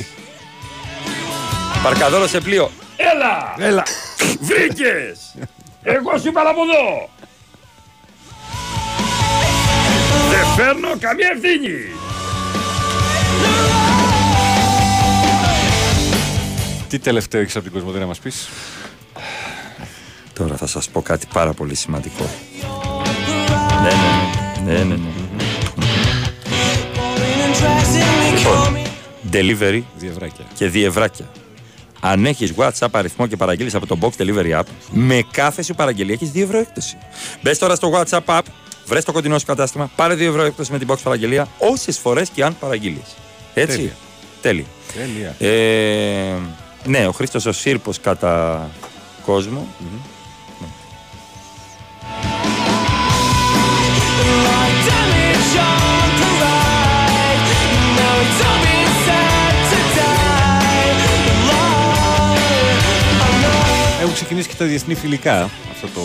Παρκαδόρο σε πλοίο. Έλα! Έλα! Βρήκες! Εγώ σου είπα να από εδώ! Δεν φέρνω καμία ευθύνη! Τι τελευταίο έχεις από την Κοσμοτέ να μας πεις; Τώρα θα σας πω κάτι πάρα πολύ σημαντικό. Ναι, ναι, ναι, ναι, ναι. Λοιπόν, delivery Διευράκια. και διευράκια. Αν έχεις WhatsApp αριθμό και παραγγείλεις από το Box Delivery App, με κάθε σου παραγγελία έχεις 2 ευρώ έκπτωση. Μπες τώρα στο WhatsApp App, βρες το κοντινό σου κατάστημα, πάρε 2 ευρώ έκπτωση με την Box παραγγελία, όσες φορές και αν παραγγείλεις. Έτσι. Τέλεια. Τέλεια. Τέλεια. Ε, ναι, ο Χρήστος ο Σύρπος κατά κόσμο. Έχουν ξεκινήσει και τα διεθνή φιλικά. Αυτό το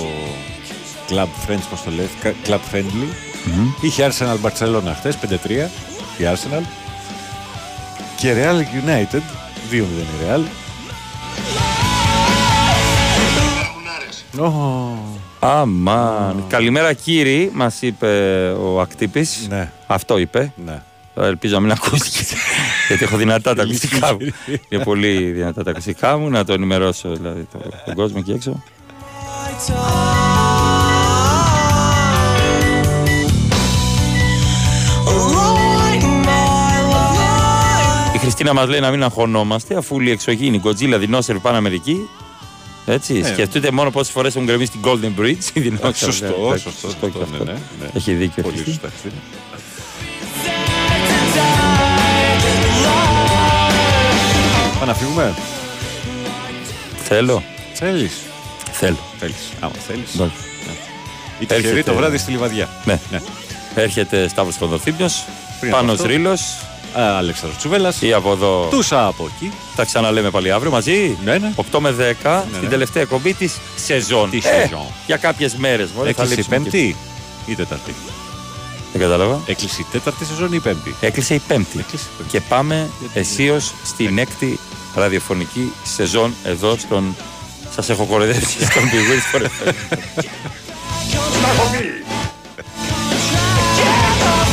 Club Friends, πώς το λέει, κα- Club Friendly. Είχε Arsenal Barcelona χθες, 5-3, η Arsenal. Και Real United, 2-0 η Real. Αμάν. Καλημέρα κύριοι, μας είπε ο ακτύπης. Ναι. Αυτό είπε. Ναι. Τώρα Ελπίζω να μην ακούστηκε. γιατί έχω δυνατά τα ακουστικά μου. Είναι πολύ δυνατά τα ακουστικά μου. Να το ενημερώσω δηλαδή το- τον κόσμο εκεί έξω. Η Χριστίνα μας λέει να μην αγχωνόμαστε αφού οι εξωγήινοι Godzilla δεινόσερ πάνε Αμερική. Έτσι, Ναι. σκεφτείτε μόνο πόσες φορές έχουν γκρεμίσει την Golden Bridge. οι δεινόσερ. Σωστό, Εντάξει, σωστό, και σωστό, αυτό. ναι, ναι, ναι. Έχει δίκιο. Πολύ Χριστίνα. σωστά, Πάμε να φύγουμε. Θέλω. Θέλεις; Θέλω. Θέλεις. Άμα θέλεις. Εντάξει. Ναι. Η τυχερή Έρχεται- το βράδυ στη Λιβαδιά. Ναι. Ναι. Έρχεται Σταύρος Κονδοθύμιος, Πριν από Πάνος αυτό, Ρήλος Α, Αλέξανδρος Τσουβέλλας. ή από εδώ. Τούσα από εκεί. Τα ξαναλέμε πάλι αύριο μαζί. Ναι, ναι. 8 με 10 στην ναι. τελευταία εκπομπή της σεζόν. Της Ε, σεζόν. για κάποιες μέρες. μωρέ, θα Έκλεισε η λείψουμε και- Πέμπτη ή Τέταρτη. Δεν κατάλαβα. Έκλεισε η Τέταρτη σεζόν ή η Πέμπτη; Έκλεισε η Πέμπτη. Έκλεισε η Πέμπτη. Και πάμε αισίως στην έκτη ραδιοφωνική σεζόν εδώ στον. Σας έχω κοροϊδέψει στον Big